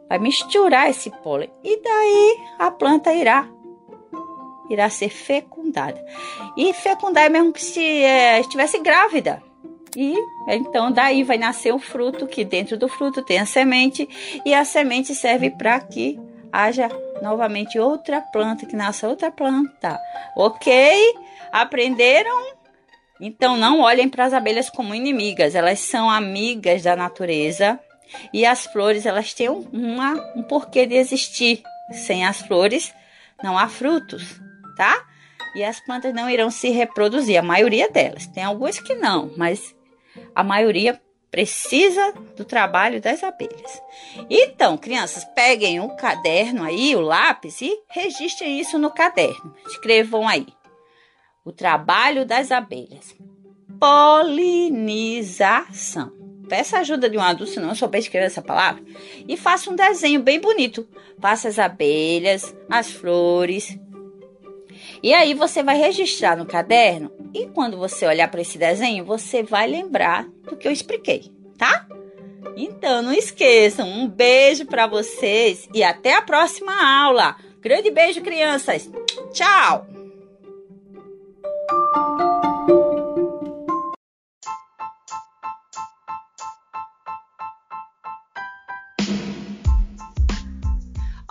S7: Vai misturar esse pólen e daí a planta irá irá ser fecundada. E fecundar é mesmo que se é, estivesse grávida. E então daí vai nascer o fruto, que dentro do fruto tem a semente, e a semente serve para que haja novamente outra planta, que nasça outra planta. Ok? Aprenderam? Então não olhem para as abelhas como inimigas, elas são amigas da natureza. E as flores, elas têm uma, um porquê de existir. Sem as flores, não há frutos, tá? E as plantas não irão se reproduzir, a maioria delas. Tem algumas que não, mas a maioria precisa do trabalho das abelhas. Então, crianças, peguem o caderno aí, o lápis e registrem isso no caderno. Escrevam aí. O trabalho das abelhas. Polinização. Peça ajuda de um adulto se não souber escrever essa palavra e faça um desenho bem bonito. Faça as abelhas, as flores, e aí você vai registrar no caderno e quando você olhar para esse desenho, você vai lembrar do que eu expliquei, tá? Então não esqueçam, um beijo para vocês e até a próxima aula. Grande beijo, crianças. Tchau.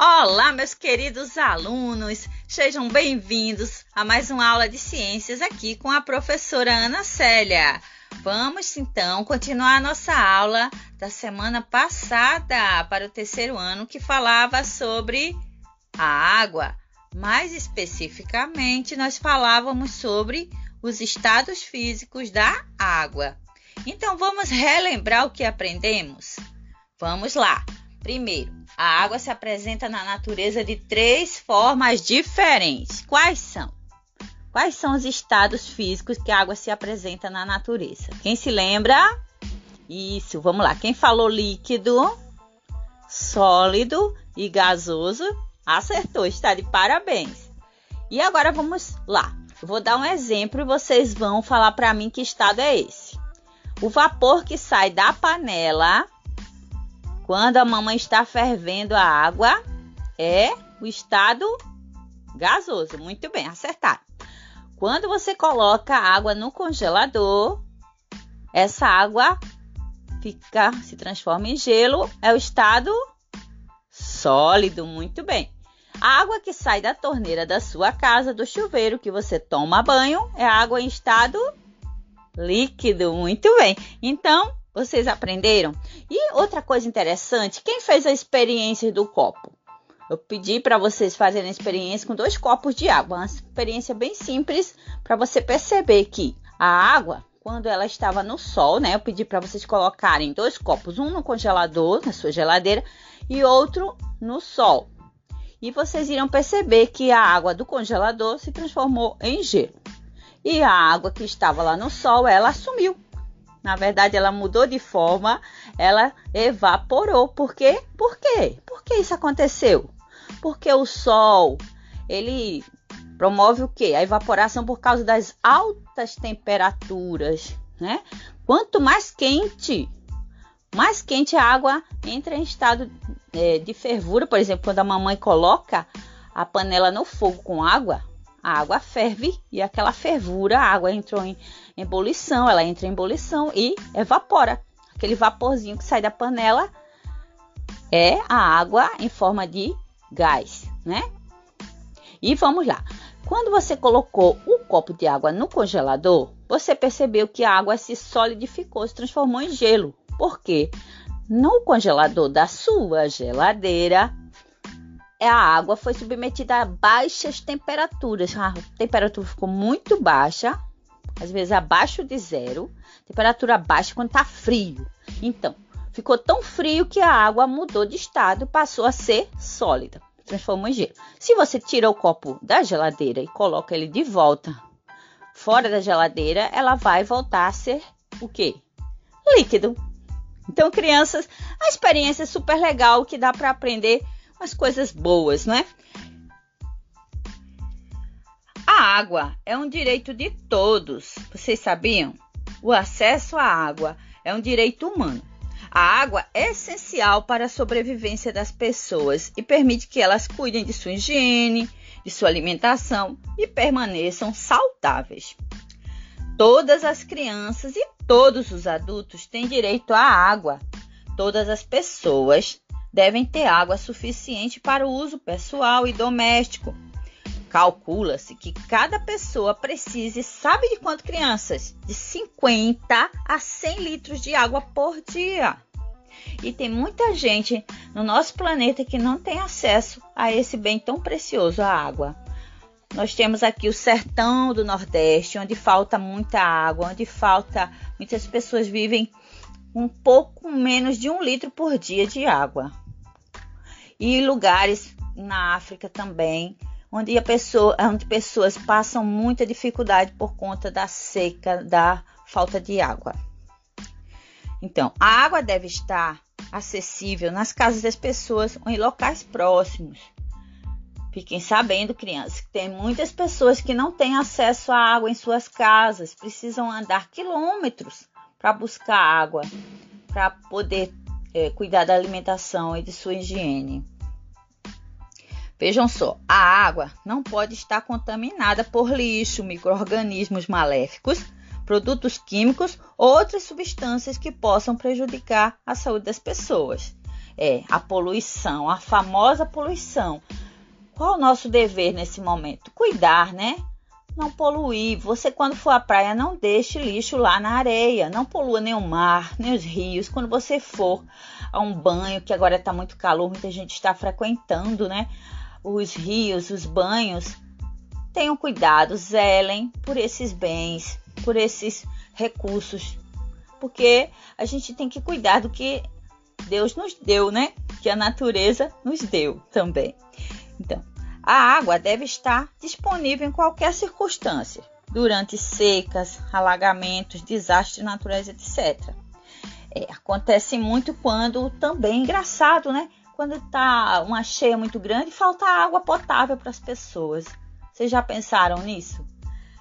S7: Olá, meus queridos alunos sejam bem-vindos a mais uma aula de ciências aqui com a professora Ana Célia. Vamos então continuar a nossa aula da semana passada para o terceiro ano que falava sobre a água. Mais especificamente, nós falávamos sobre os estados físicos da água. Então vamos relembrar o que aprendemos? Vamos lá. Primeiro, a água se apresenta na natureza de três formas diferentes. Quais são? Quais são os estados físicos que a água se apresenta na natureza? Quem se lembra? Isso, vamos lá. Quem falou líquido, sólido e gasoso, acertou, está de parabéns. E agora vamos lá. Vou dar um exemplo e vocês vão falar para mim que estado é esse. O vapor que sai da panela quando a mamãe está fervendo a água, é o estado gasoso. Muito bem, acertado. Quando você coloca a água no congelador, essa água fica se transforma em gelo, é o estado sólido. Muito bem. A água que sai da torneira da sua casa, do chuveiro que você toma banho, é água em estado líquido. Muito bem. Então, vocês aprenderam? E outra coisa interessante, quem fez a experiência do copo? Eu pedi para vocês fazerem a experiência com dois copos de água, uma experiência bem simples para você perceber que a água, quando ela estava no sol, né? Eu pedi para vocês colocarem dois copos, um no congelador, na sua geladeira, e outro no sol. E vocês irão perceber que a água do congelador se transformou em gelo. E a água que estava lá no sol, ela sumiu. Na verdade, ela mudou de forma, ela evaporou. Por quê? Por quê? Por que isso aconteceu? Porque o sol, ele promove o quê? A evaporação por causa das altas temperaturas, né? Quanto mais quente, mais quente a água entra em estado é, de fervura. Por exemplo, quando a mamãe coloca a panela no fogo com água, a água ferve e aquela fervura, a água entrou em ebulição, ela entra em ebulição e evapora. Aquele vaporzinho que sai da panela é a água em forma de gás, né? E vamos lá. Quando você colocou o copo de água no congelador, você percebeu que a água se solidificou, se transformou em gelo. Por quê? No congelador da sua geladeira, a água foi submetida a baixas temperaturas. A temperatura ficou muito baixa, às vezes abaixo de zero. Temperatura baixa quando está frio. Então, ficou tão frio que a água mudou de estado, passou a ser sólida, transformou em gelo. Se você tira o copo da geladeira e coloca ele de volta fora da geladeira, ela vai voltar a ser o quê? Líquido. Então, crianças, a experiência é super legal que dá para aprender as coisas boas, não é? A água é um direito de todos. Vocês sabiam? O acesso à água é um direito humano. A água é essencial para a sobrevivência das pessoas e permite que elas cuidem de sua higiene, de sua alimentação e permaneçam saudáveis. Todas as crianças e todos os adultos têm direito à água. Todas as pessoas devem ter água suficiente para o uso pessoal e doméstico. Calcula-se que cada pessoa precise, sabe de quanto, crianças? De 50 a 100 litros de água por dia. E tem muita gente no nosso planeta que não tem acesso a esse bem tão precioso, a água. Nós temos aqui o sertão do Nordeste, onde falta muita água, onde falta. Muitas pessoas vivem um pouco menos de um litro por dia de água. E lugares na África também, onde, pessoa, onde pessoas passam muita dificuldade por conta da seca, da falta de água. Então, a água deve estar acessível nas casas das pessoas ou em locais próximos. Fiquem sabendo, crianças, que tem muitas pessoas que não têm acesso à água em suas casas, precisam andar quilômetros para buscar água, para poder é, cuidar da alimentação e de sua higiene. Vejam só, a água não pode estar contaminada por lixo, micro-organismos maléficos, produtos químicos ou outras substâncias que possam prejudicar a saúde das pessoas. É, a poluição, a famosa poluição. Qual o nosso dever nesse momento? Cuidar, né? Não poluir. Você, quando for à praia, não deixe lixo lá na areia. Não polua nem o mar, nem os rios. Quando você for a um banho, que agora está muito calor, muita gente está frequentando, né? Os rios, os banhos. Tenham cuidado, zelem por esses bens, por esses recursos. Porque a gente tem que cuidar do que Deus nos deu, né? Que a natureza nos deu também. Então, a água deve estar disponível em qualquer circunstância, durante secas, alagamentos, desastres naturais, etc. É, acontece muito quando também engraçado, né? Quando está uma cheia muito grande, falta água potável para as pessoas. Vocês já pensaram nisso?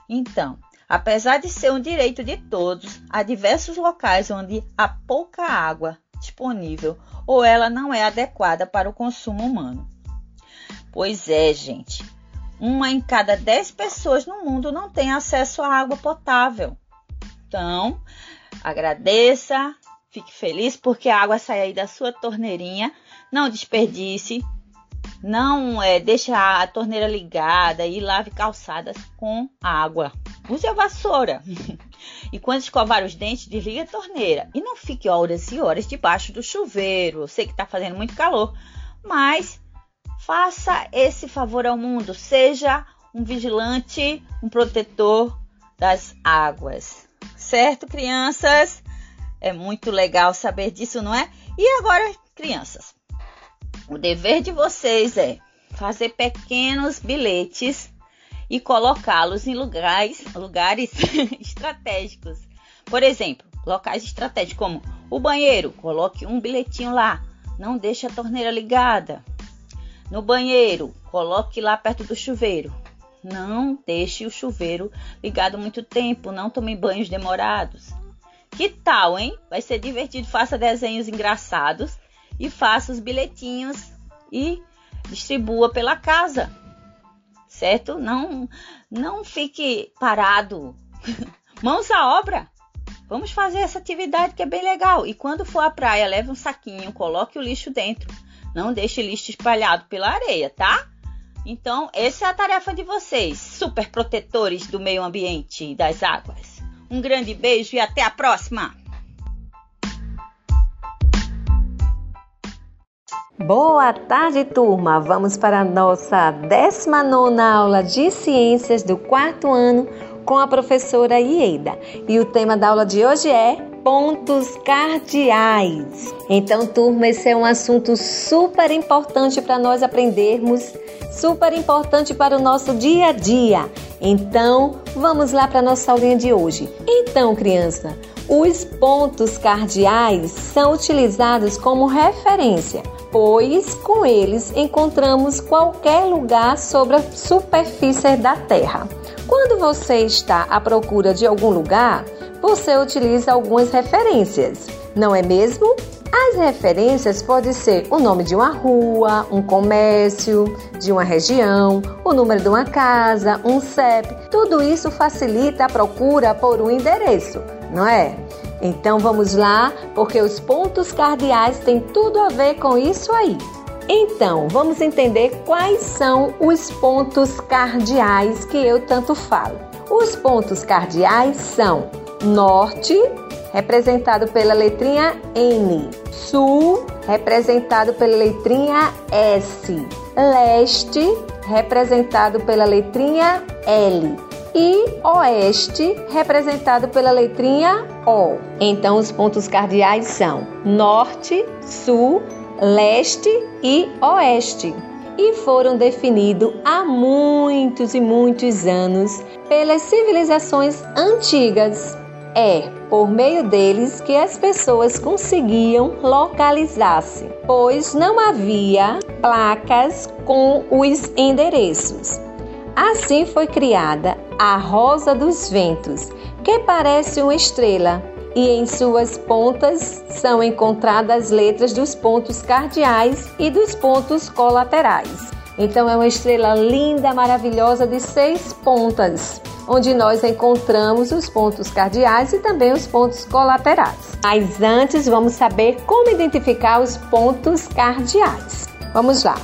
S7: Então, apesar de ser um direito de todos, há diversos locais onde há pouca água disponível ou ela não é adequada para o consumo humano. Pois é, gente. Uma em cada dez pessoas no mundo não tem acesso à água potável. Então, agradeça, fique feliz porque a água sai aí da sua torneirinha. Não desperdice, não é, deixe a torneira ligada e lave calçadas com água. Use a vassoura. E quando escovar os dentes, desligue a torneira. E não fique horas e horas debaixo do chuveiro. Eu sei que está fazendo muito calor, mas faça esse favor ao mundo. Seja um vigilante, um protetor das águas. Certo, crianças? É muito legal saber disso, não é? E agora, crianças, o dever de vocês é fazer pequenos bilhetes e colocá-los em lugares, lugares estratégicos. Por exemplo, locais estratégicos como o banheiro, coloque um bilhetinho lá, não deixe a torneira ligada. No banheiro, coloque lá perto do chuveiro. Não deixe o chuveiro ligado muito tempo, não tome banhos demorados. Que tal, hein? Vai ser divertido. Faça desenhos engraçados e faça os bilhetinhos e distribua pela casa certo? Não, não fique parado. Mãos à obra. Vamos fazer essa atividade que é bem legal. E quando for à praia, leve um saquinho, coloque o lixo dentro. Não deixe lixo espalhado pela areia, tá? Então, essa é a tarefa de vocês, super protetores do meio ambiente e das águas. Um grande beijo e até a próxima!
S9: Boa tarde, turma! Vamos para a nossa 19 aula de Ciências do quarto ano com a professora Ieda. E o tema da aula de hoje é pontos cardeais. Então, turma, esse é um assunto super importante para nós aprendermos, super importante para o nosso dia a dia. Então, vamos lá para a nossa aulinha de hoje. Então, criança, os pontos cardeais são utilizados como referência pois com eles encontramos qualquer lugar sobre a superfície da Terra. Quando você está à procura de algum lugar, você utiliza algumas referências, não é mesmo? As referências podem ser o nome de uma rua, um comércio, de uma região, o número de uma casa, um CEP. Tudo isso facilita a procura por um endereço, não é? Então vamos lá, porque os pontos cardeais têm tudo a ver com isso aí. Então, vamos entender quais são os pontos cardeais que eu tanto falo. Os pontos cardeais são norte, representado pela letrinha N, sul, representado pela letrinha S, leste, representado pela letrinha L e oeste, representado pela letrinha O. Então, os pontos cardeais são norte, sul, leste e oeste. E foram definidos há muitos e muitos anos pelas civilizações antigas. É por meio deles que as pessoas conseguiam localizar-se, pois não havia placas com os endereços. Assim foi criada a Rosa dos Ventos, que parece uma estrela, e em suas pontas são encontradas as letras dos pontos cardeais e dos pontos colaterais. Então é uma estrela linda, maravilhosa de seis pontas. onde nós encontramos os pontos cardeais e também os pontos colaterais. Mas antes vamos saber como identificar os pontos cardeais. Vamos lá.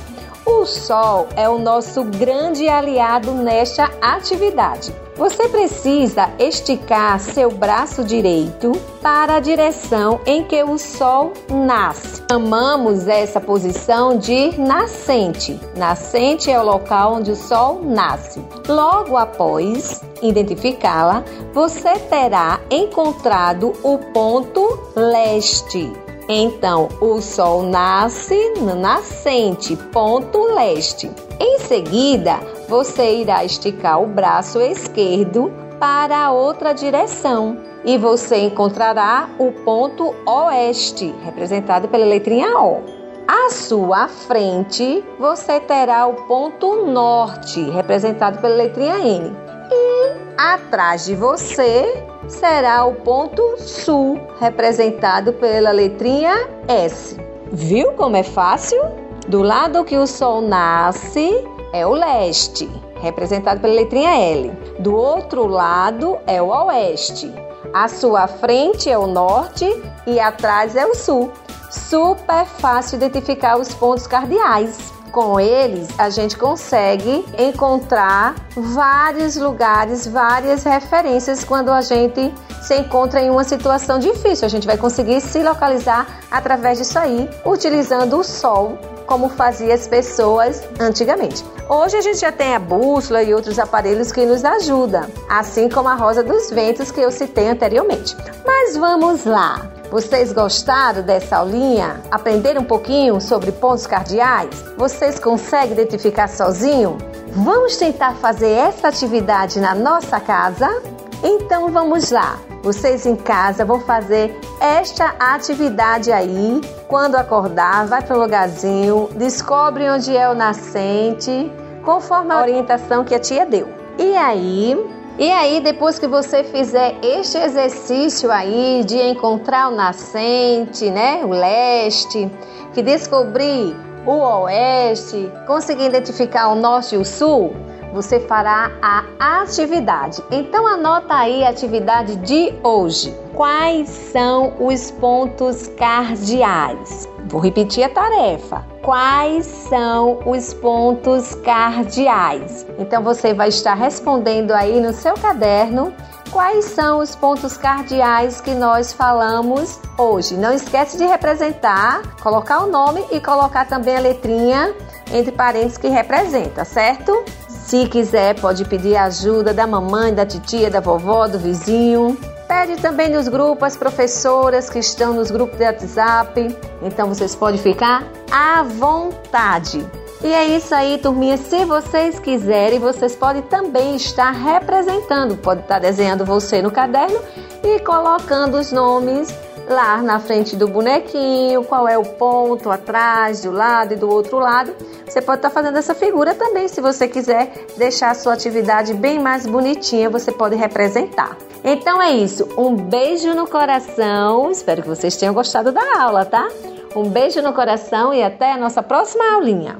S9: O Sol é o nosso grande aliado nesta atividade. Você precisa esticar seu braço direito para a direção em que o Sol nasce. Chamamos essa posição de nascente. Nascente é o local onde o Sol nasce. Logo após identificá-la, você terá encontrado o ponto leste. Então, o Sol nasce no nascente, ponto leste. Em seguida, você irá esticar o braço esquerdo para a outra direção e você encontrará o ponto oeste, representado pela letrinha O. À sua frente, você terá o ponto norte, representado pela letrinha N. E atrás de você será o ponto sul, representado pela letrinha S. Viu como é fácil? Do lado que o sol nasce é o leste, representado pela letrinha L. Do outro lado é o oeste. À sua frente é o norte e atrás é o sul. Super fácil identificar os pontos cardeais com eles, a gente consegue encontrar vários lugares, várias referências quando a gente se encontra em uma situação difícil. A gente vai conseguir se localizar através disso aí, utilizando o sol como fazia as pessoas antigamente. Hoje a gente já tem a bússola e outros aparelhos que nos ajudam, assim como a rosa dos ventos que eu citei anteriormente. Mas vamos lá. Vocês gostaram dessa aulinha? Aprenderam um pouquinho sobre pontos cardeais? Vocês conseguem identificar sozinho? Vamos tentar fazer essa atividade na nossa casa? Então vamos lá. Vocês em casa vão fazer esta atividade aí. Quando acordar, vai para o lugarzinho, descobre onde é o nascente, conforme a orientação que a tia deu. E aí, e aí, depois que você fizer este exercício aí de encontrar o nascente, né, o leste, que descobrir o oeste, conseguir identificar o norte e o sul, você fará a atividade. Então anota aí a atividade de hoje. Quais são os pontos cardeais? Vou repetir a tarefa. Quais são os pontos cardeais? Então você vai estar respondendo aí no seu caderno quais são os pontos cardeais que nós falamos hoje. Não esquece de representar, colocar o nome e colocar também a letrinha entre parênteses que representa, certo? Se quiser, pode pedir ajuda da mamãe, da titia, da vovó, do vizinho. Pede também nos grupos as professoras que estão nos grupos de WhatsApp. Então vocês podem ficar à vontade. E é isso aí, turminha. Se vocês quiserem, vocês podem também estar representando. Pode estar desenhando você no caderno e colocando os nomes lá na frente do bonequinho, qual é o ponto atrás, do lado e do outro lado. Você pode estar fazendo essa figura também, se você quiser deixar a sua atividade bem mais bonitinha, você pode representar. Então é isso, um beijo no coração, espero que vocês tenham gostado da aula, tá? Um beijo no coração e até a nossa próxima aulinha.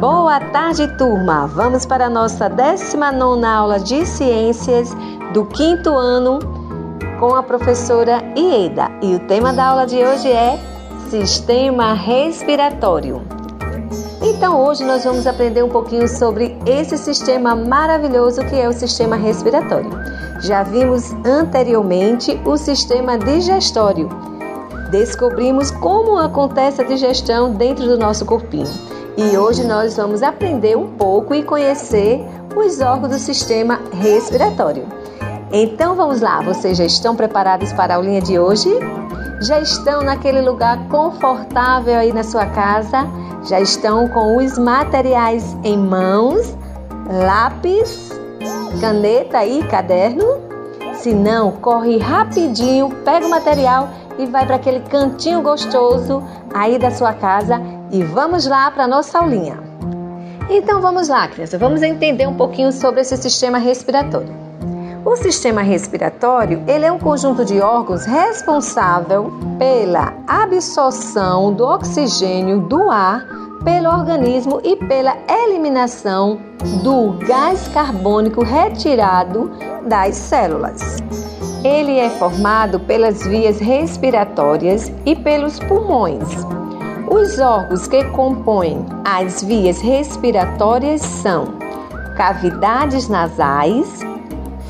S9: Boa tarde, turma! Vamos para a nossa 19 aula de Ciências do quinto ano com a professora Ieda. E o tema da aula de hoje é Sistema Respiratório. Então, hoje nós vamos aprender um pouquinho sobre esse sistema maravilhoso que é o sistema respiratório. Já vimos anteriormente o sistema digestório. Descobrimos como acontece a digestão dentro do nosso corpinho. E hoje nós vamos aprender um pouco e conhecer os órgãos do sistema respiratório. Então vamos lá, vocês já estão preparados para a aulinha de hoje? Já estão naquele lugar confortável aí na sua casa? Já estão com os materiais em mãos? Lápis, caneta e caderno? Se não, corre rapidinho, pega o material e vai para aquele cantinho gostoso aí da sua casa e vamos lá para a nossa aulinha. Então vamos lá, criança, vamos entender um pouquinho sobre esse sistema respiratório. O sistema respiratório ele é um conjunto de órgãos responsável pela absorção do oxigênio do ar pelo organismo e pela eliminação do gás carbônico retirado das células. Ele é formado pelas vias respiratórias e pelos pulmões. Os órgãos que compõem as vias respiratórias são cavidades nasais,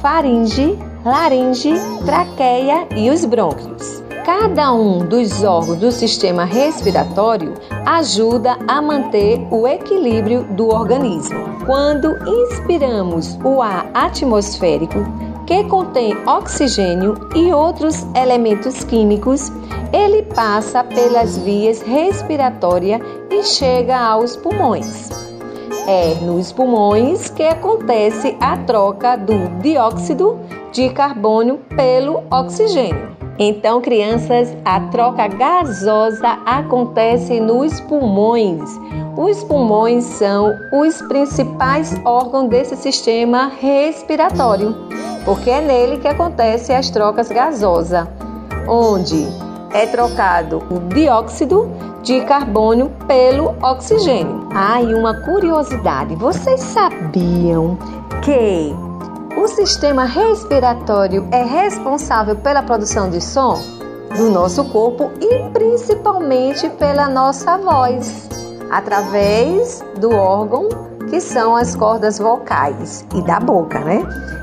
S9: faringe, laringe, traqueia e os brônquios. Cada um dos órgãos do sistema respiratório ajuda a manter o equilíbrio do organismo. Quando inspiramos o ar atmosférico, que contém oxigênio e outros elementos químicos, ele passa pelas vias respiratórias e chega aos pulmões. É nos pulmões que acontece a troca do dióxido de carbono pelo oxigênio. Então, crianças, a troca gasosa acontece nos pulmões. Os pulmões são os principais órgãos desse sistema respiratório, porque é nele que acontecem as trocas gasosas, onde é trocado o dióxido de carbono pelo oxigênio. Ah, e uma curiosidade: vocês sabiam que o sistema respiratório é responsável pela produção de som do nosso corpo e principalmente pela nossa voz, através do órgão que são as cordas vocais e da boca, né?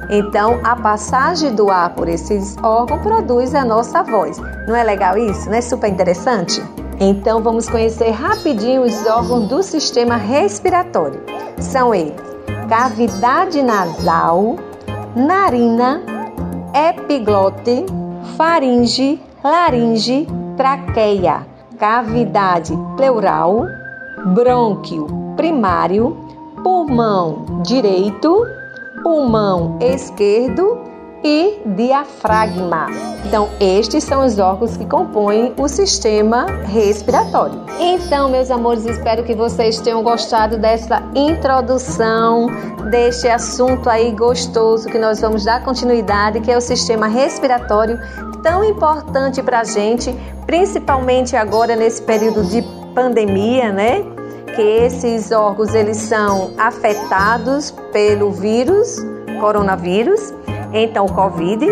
S9: Então, a passagem do ar por esses órgãos produz a nossa voz. Não é legal isso? Não é super interessante? Então, vamos conhecer rapidinho os órgãos do sistema respiratório. São eles: cavidade nasal, narina, epiglote, faringe, laringe, traqueia, cavidade pleural, brônquio primário, pulmão direito, pulmão esquerdo e diafragma. Então, estes são os órgãos que compõem o sistema respiratório. Então, meus amores, espero que vocês tenham gostado dessa introdução deste assunto aí gostoso que nós vamos dar continuidade, que é o sistema respiratório, tão importante para a gente, principalmente agora nesse período de pandemia, né? Que esses órgãos eles são afetados pelo vírus, coronavírus então, Covid.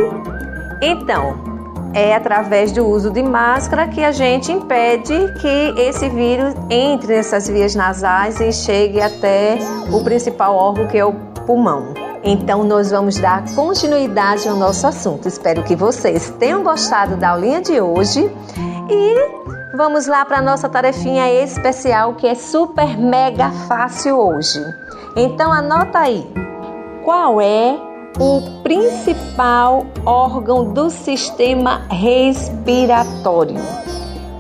S9: Então, é através do uso de máscara que a gente impede que esse vírus entre nessas vias nasais e chegue até o principal órgão que é o pulmão. Então, nós vamos dar continuidade ao nosso assunto. Espero que vocês tenham gostado da aulinha de hoje e vamos lá para a nossa tarefinha especial que é super mega fácil hoje. Então, anota aí. Qual é o principal órgão do sistema respiratório.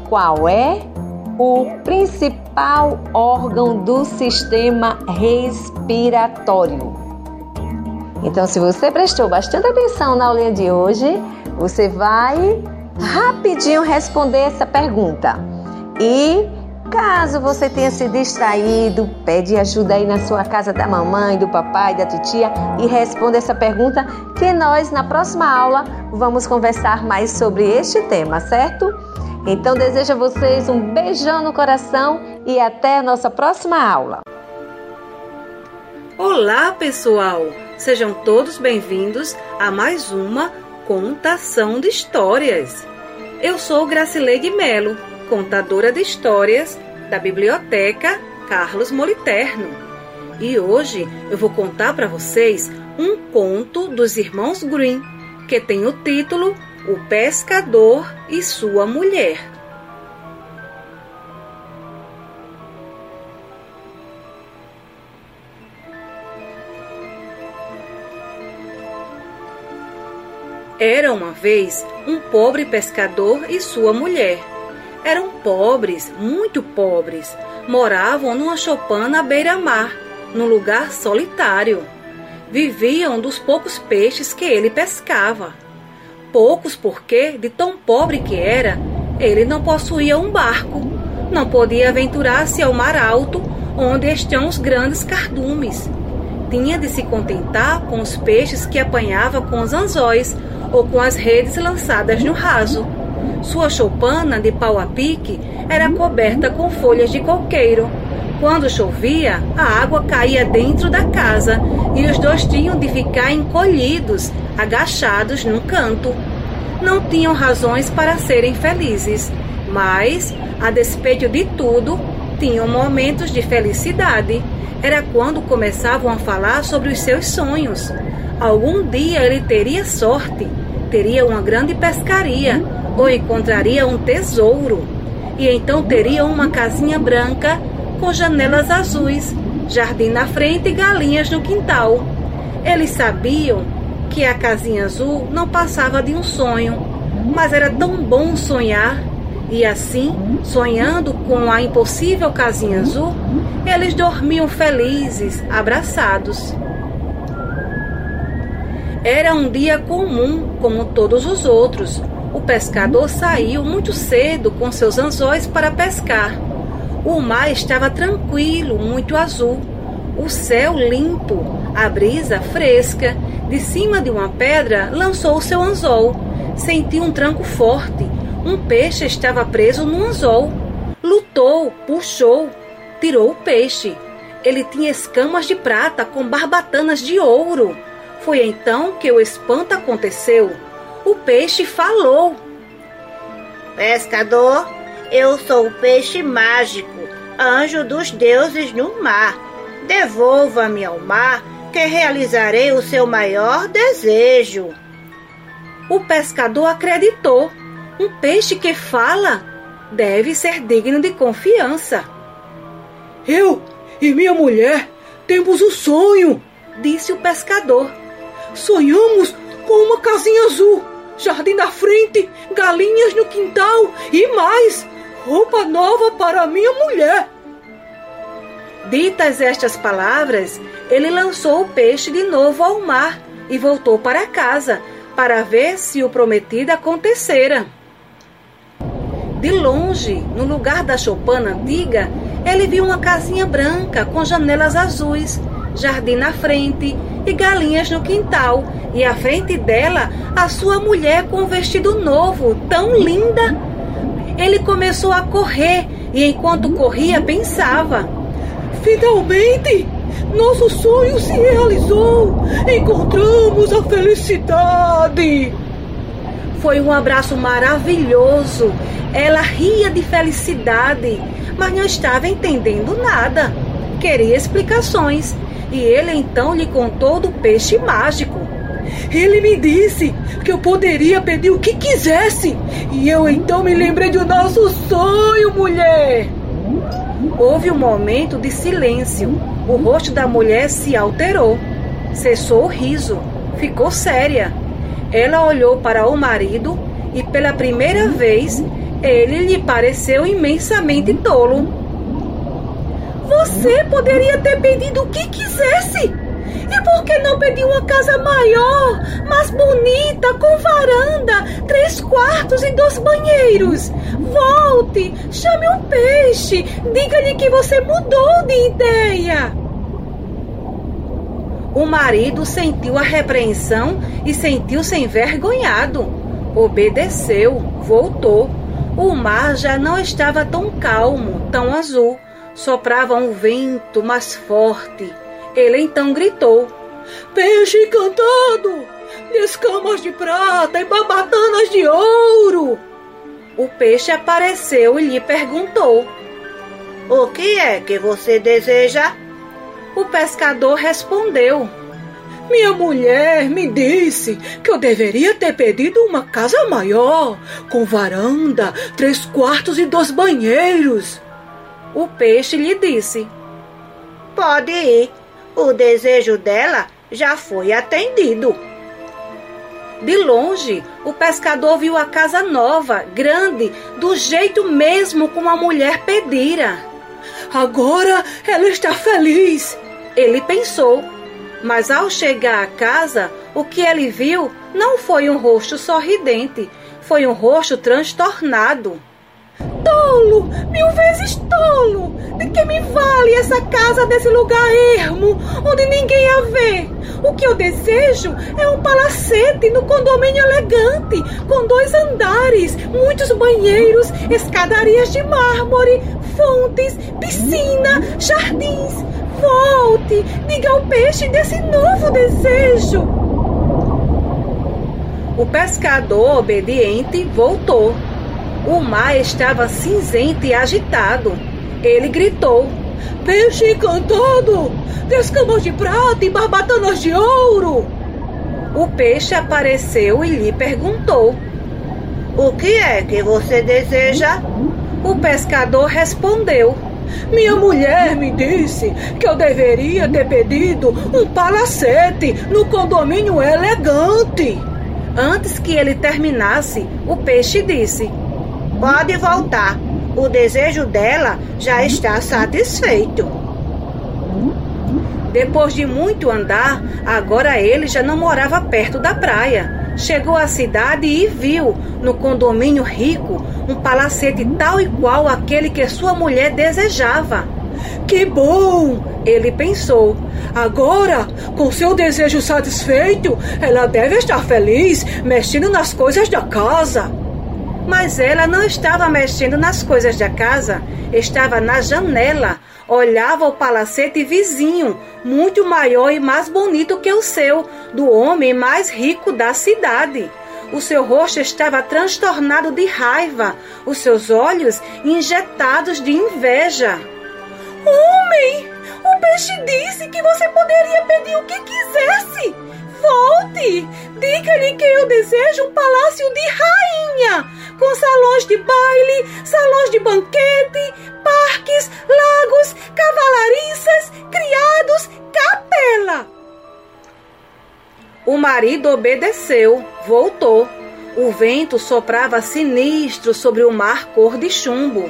S9: Qual é o principal órgão do sistema respiratório? Então, se você prestou bastante atenção na aulinha de hoje, você vai rapidinho responder essa pergunta. E Caso você tenha se distraído, pede ajuda aí na sua casa da mamãe, do papai, da titia e responda essa pergunta que nós na próxima aula vamos conversar mais sobre este tema, certo? Então desejo a vocês um beijão no coração e até a nossa próxima aula.
S10: Olá, pessoal! Sejam todos bem-vindos a mais uma contação de histórias. Eu sou Gracileide Melo contadora de histórias da Biblioteca Carlos Moliterno. E hoje eu vou contar para vocês um conto dos irmãos Grimm, que tem o título O Pescador e Sua Mulher. Era uma vez um pobre pescador e sua mulher eram pobres, muito pobres. Moravam numa choupana à beira-mar, num lugar solitário. Viviam dos poucos peixes que ele pescava. Poucos porque, de tão pobre que era, ele não possuía um barco. Não podia aventurar-se ao mar alto, onde estão os grandes cardumes. Tinha de se contentar com os peixes que apanhava com os anzóis ou com as redes lançadas no raso. Sua choupana de pau a pique era coberta com folhas de coqueiro, Quando chovia, a água caía dentro da casa e os dois tinham de ficar encolhidos, agachados num canto. Não tinham razões para serem felizes, mas, a despeito de tudo, tinham momentos de felicidade. Era quando começavam a falar sobre os seus sonhos. Algum dia ele teria sorte, teria uma grande pescaria ou encontraria um tesouro. E então teria uma casinha branca com janelas azuis, jardim na frente e galinhas no quintal. Eles sabiam que a casinha azul não passava de um sonho, mas era tão bom sonhar. E assim, sonhando com a impossível casinha azul, eles dormiam felizes, abraçados. Era um dia comum, como todos os outros. O pescador saiu muito cedo com seus anzóis para pescar. O mar estava tranquilo, muito azul. O céu limpo, a brisa fresca. De cima de uma pedra lançou o seu anzol. Sentiu um tranco forte. Um peixe estava preso no anzol. Lutou, puxou, tirou o peixe. Ele tinha escamas de prata com barbatanas de ouro. Foi então que o espanto aconteceu. O peixe falou:
S11: Pescador, eu sou o peixe mágico, anjo dos deuses no mar. Devolva-me ao mar, que realizarei o seu maior desejo.
S10: O pescador acreditou. Um peixe que fala deve ser digno de confiança.
S12: Eu e minha mulher temos um sonho,
S10: disse o pescador.
S12: Sonhamos com uma casinha azul jardim na frente, galinhas no quintal e mais, roupa nova para minha mulher.
S10: Ditas estas palavras, ele lançou o peixe de novo ao mar e voltou para casa para ver se o prometido acontecera. De longe, no lugar da choupana antiga, ele viu uma casinha branca com janelas azuis, jardim na frente e galinhas no quintal, e à frente dela a sua mulher com um vestido novo, tão linda. Ele começou a correr e enquanto corria pensava:
S12: Finalmente! Nosso sonho se realizou! Encontramos a felicidade!
S10: Foi um abraço maravilhoso. Ela ria de felicidade, mas não estava entendendo nada. Queria explicações e ele então lhe contou do peixe mágico.
S12: Ele me disse que eu poderia pedir o que quisesse. E eu então me lembrei do nosso sonho, mulher.
S10: Houve um momento de silêncio. O rosto da mulher se alterou. Cessou o riso. Ficou séria. Ela olhou para o marido e pela primeira vez ele lhe pareceu imensamente tolo.
S8: Você poderia ter pedido o que quisesse. E por que não pediu uma casa maior, mais bonita, com varanda, três quartos e dois banheiros? Volte, chame um peixe, diga-lhe que você mudou de ideia.
S10: O marido sentiu a repreensão e sentiu-se envergonhado. Obedeceu, voltou. O mar já não estava tão calmo, tão azul soprava um vento mais forte. Ele então gritou:
S12: Peixe encantado! Escamas de prata e babatanas de ouro!
S10: O peixe apareceu e lhe perguntou:
S11: O que é que você deseja?
S10: O pescador respondeu:
S12: Minha mulher me disse que eu deveria ter pedido uma casa maior, com varanda, três quartos e dois banheiros.
S10: O peixe lhe disse:
S11: Pode ir, o desejo dela já foi atendido.
S10: De longe, o pescador viu a casa nova, grande, do jeito mesmo como a mulher pedira.
S12: Agora ela está feliz,
S10: ele pensou. Mas ao chegar à casa, o que ele viu não foi um rosto sorridente, foi um rosto transtornado.
S8: Tolo, mil vezes tolo. De que me vale essa casa desse lugar ermo, onde ninguém a vê? O que eu desejo é um palacete no condomínio elegante, com dois andares, muitos banheiros, escadarias de mármore, fontes, piscina, jardins. Volte, diga ao peixe desse novo desejo.
S10: O pescador obediente voltou. O mar estava cinzento e agitado. Ele gritou:
S12: Peixe encantado! Descamas de prata e barbatanas de ouro!
S10: O peixe apareceu e lhe perguntou:
S11: O que é que você deseja?
S10: O pescador respondeu:
S12: minha mulher me disse que eu deveria ter pedido um palacete no condomínio elegante.
S10: Antes que ele terminasse, o peixe disse:
S11: Pode voltar. O desejo dela já está satisfeito.
S10: Depois de muito andar, agora ele já não morava perto da praia. Chegou à cidade e viu, no condomínio rico, um palacete tal e qual aquele que sua mulher desejava.
S12: Que bom! Ele pensou. Agora, com seu desejo satisfeito, ela deve estar feliz mexendo nas coisas da casa.
S10: Mas ela não estava mexendo nas coisas da casa, estava na janela. Olhava o palacete vizinho, muito maior e mais bonito que o seu, do homem mais rico da cidade. O seu rosto estava transtornado de raiva, os seus olhos injetados de inveja.
S8: Homem, o peixe disse que você poderia pedir o que quisesse. Volte! Diga-lhe que eu desejo um palácio de rainha, com salões de baile, salões de banquete, parques, lagos, cavalariças, criados, capela.
S10: O marido obedeceu, voltou. O vento soprava sinistro sobre o mar cor de chumbo.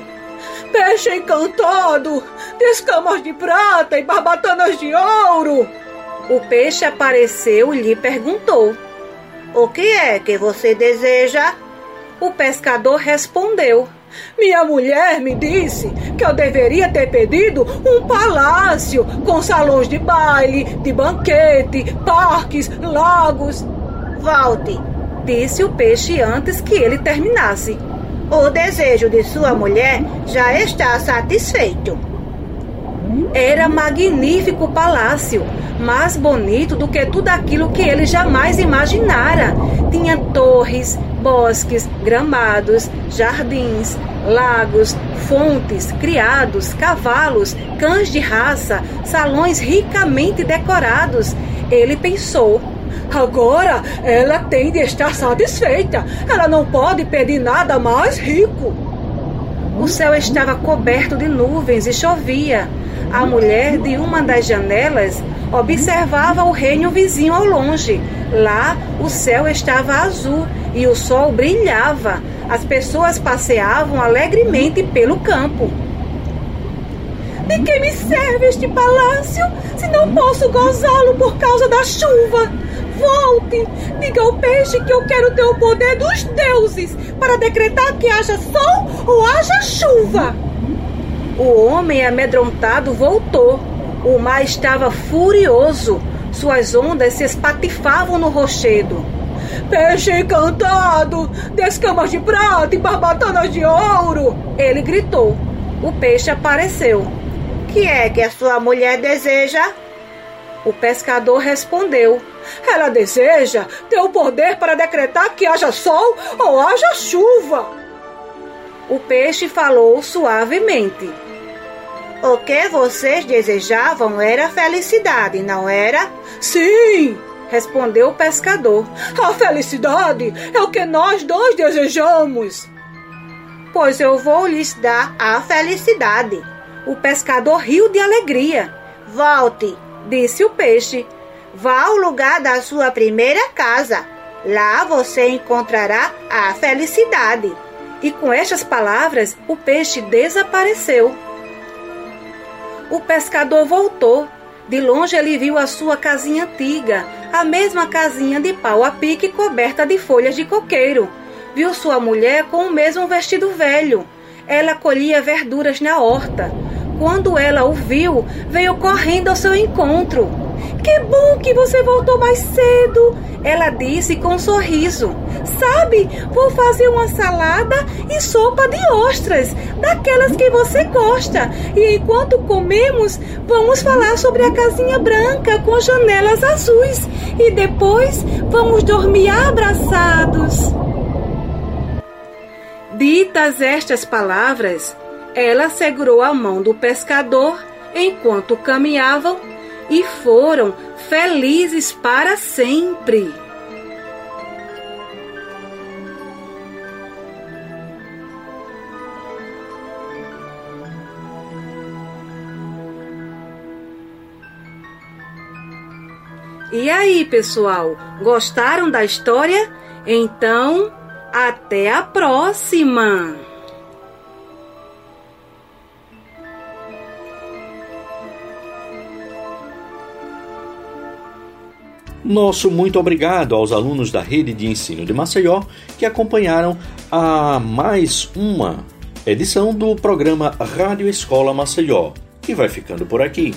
S12: Peixe encantado, descamas de prata e barbatanas de ouro.
S10: O peixe apareceu e lhe perguntou:
S11: O que é que você deseja?
S10: O pescador respondeu:
S12: minha mulher me disse que eu deveria ter pedido um palácio com salões de baile, de banquete, parques, lagos.
S11: Volte,
S10: disse o peixe antes que ele terminasse.
S11: O desejo de sua mulher já está satisfeito.
S10: Era magnífico palácio, mais bonito do que tudo aquilo que ele jamais imaginara. Tinha torres, bosques, gramados, jardins, lagos, fontes, criados, cavalos, cães de raça, salões ricamente decorados. Ele pensou:
S12: agora ela tem de estar satisfeita. Ela não pode pedir nada mais rico.
S10: O céu estava coberto de nuvens e chovia. A mulher de uma das janelas observava o reino vizinho ao longe. Lá o céu estava azul e o sol brilhava. As pessoas passeavam alegremente pelo campo.
S8: De que me serve este palácio se não posso gozá-lo por causa da chuva? Volte! Diga ao peixe que eu quero ter o poder dos deuses para decretar que haja sol ou haja chuva.
S10: O homem amedrontado voltou. O mar estava furioso. Suas ondas se espatifavam no rochedo.
S12: Peixe encantado, descamas de prata e barbatanas de ouro!
S10: Ele gritou. O peixe apareceu.
S11: Que é que a sua mulher deseja?
S10: O pescador respondeu:
S12: Ela deseja ter o poder para decretar que haja sol ou haja chuva.
S10: O peixe falou suavemente:
S11: O que vocês desejavam era felicidade, não era?
S12: Sim!
S10: respondeu o pescador.
S12: A felicidade é o que nós dois desejamos.
S11: Pois eu vou lhes dar a felicidade.
S10: O pescador riu de alegria.
S11: Volte,
S10: disse o peixe.
S11: Vá ao lugar da sua primeira casa. Lá você encontrará a felicidade.
S10: E com estas palavras, o peixe desapareceu. O pescador voltou. De longe ele viu a sua casinha antiga, a mesma casinha de pau a pique coberta de folhas de coqueiro. Viu sua mulher com o mesmo vestido velho. ela colhia verduras na horta. Quando ela o viu, veio correndo ao seu encontro. Que bom que você voltou mais cedo, ela disse com um sorriso. Sabe, vou fazer uma salada e sopa de ostras, daquelas que você gosta. E enquanto comemos, vamos falar sobre a casinha branca com janelas azuis. E depois vamos dormir abraçados. Ditas estas palavras, ela segurou a mão do pescador enquanto caminhavam e foram felizes para sempre. E aí, pessoal, gostaram da história? Então, até a próxima!
S1: Nosso muito obrigado aos alunos da rede de ensino de Maceió que acompanharam a mais uma edição do programa Rádio Escola Maceió, que vai ficando por aqui.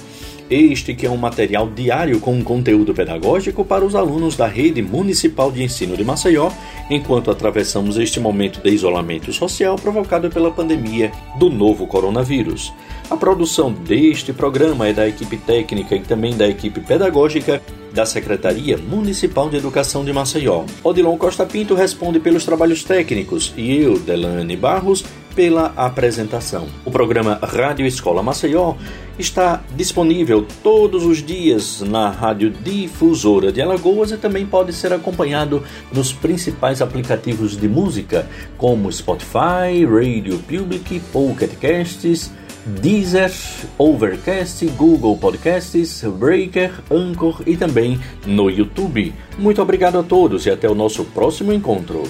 S1: Este que é um material diário com conteúdo pedagógico para os alunos da Rede Municipal de Ensino de Maceió, enquanto atravessamos este momento de isolamento social provocado pela pandemia do novo coronavírus. A produção deste programa é da equipe técnica e também da equipe pedagógica da Secretaria Municipal de Educação de Maceió. Odilon Costa Pinto responde pelos trabalhos técnicos e eu, Delane Barros, pela apresentação. O programa Rádio Escola Maceió está disponível todos os dias na Rádio Difusora de Alagoas e também pode ser acompanhado nos principais aplicativos de música, como Spotify, Radio Public, Pocket Casts, Deezer, Overcast, Google Podcasts, Breaker, Anchor e também no YouTube. Muito obrigado a todos e até o nosso próximo encontro.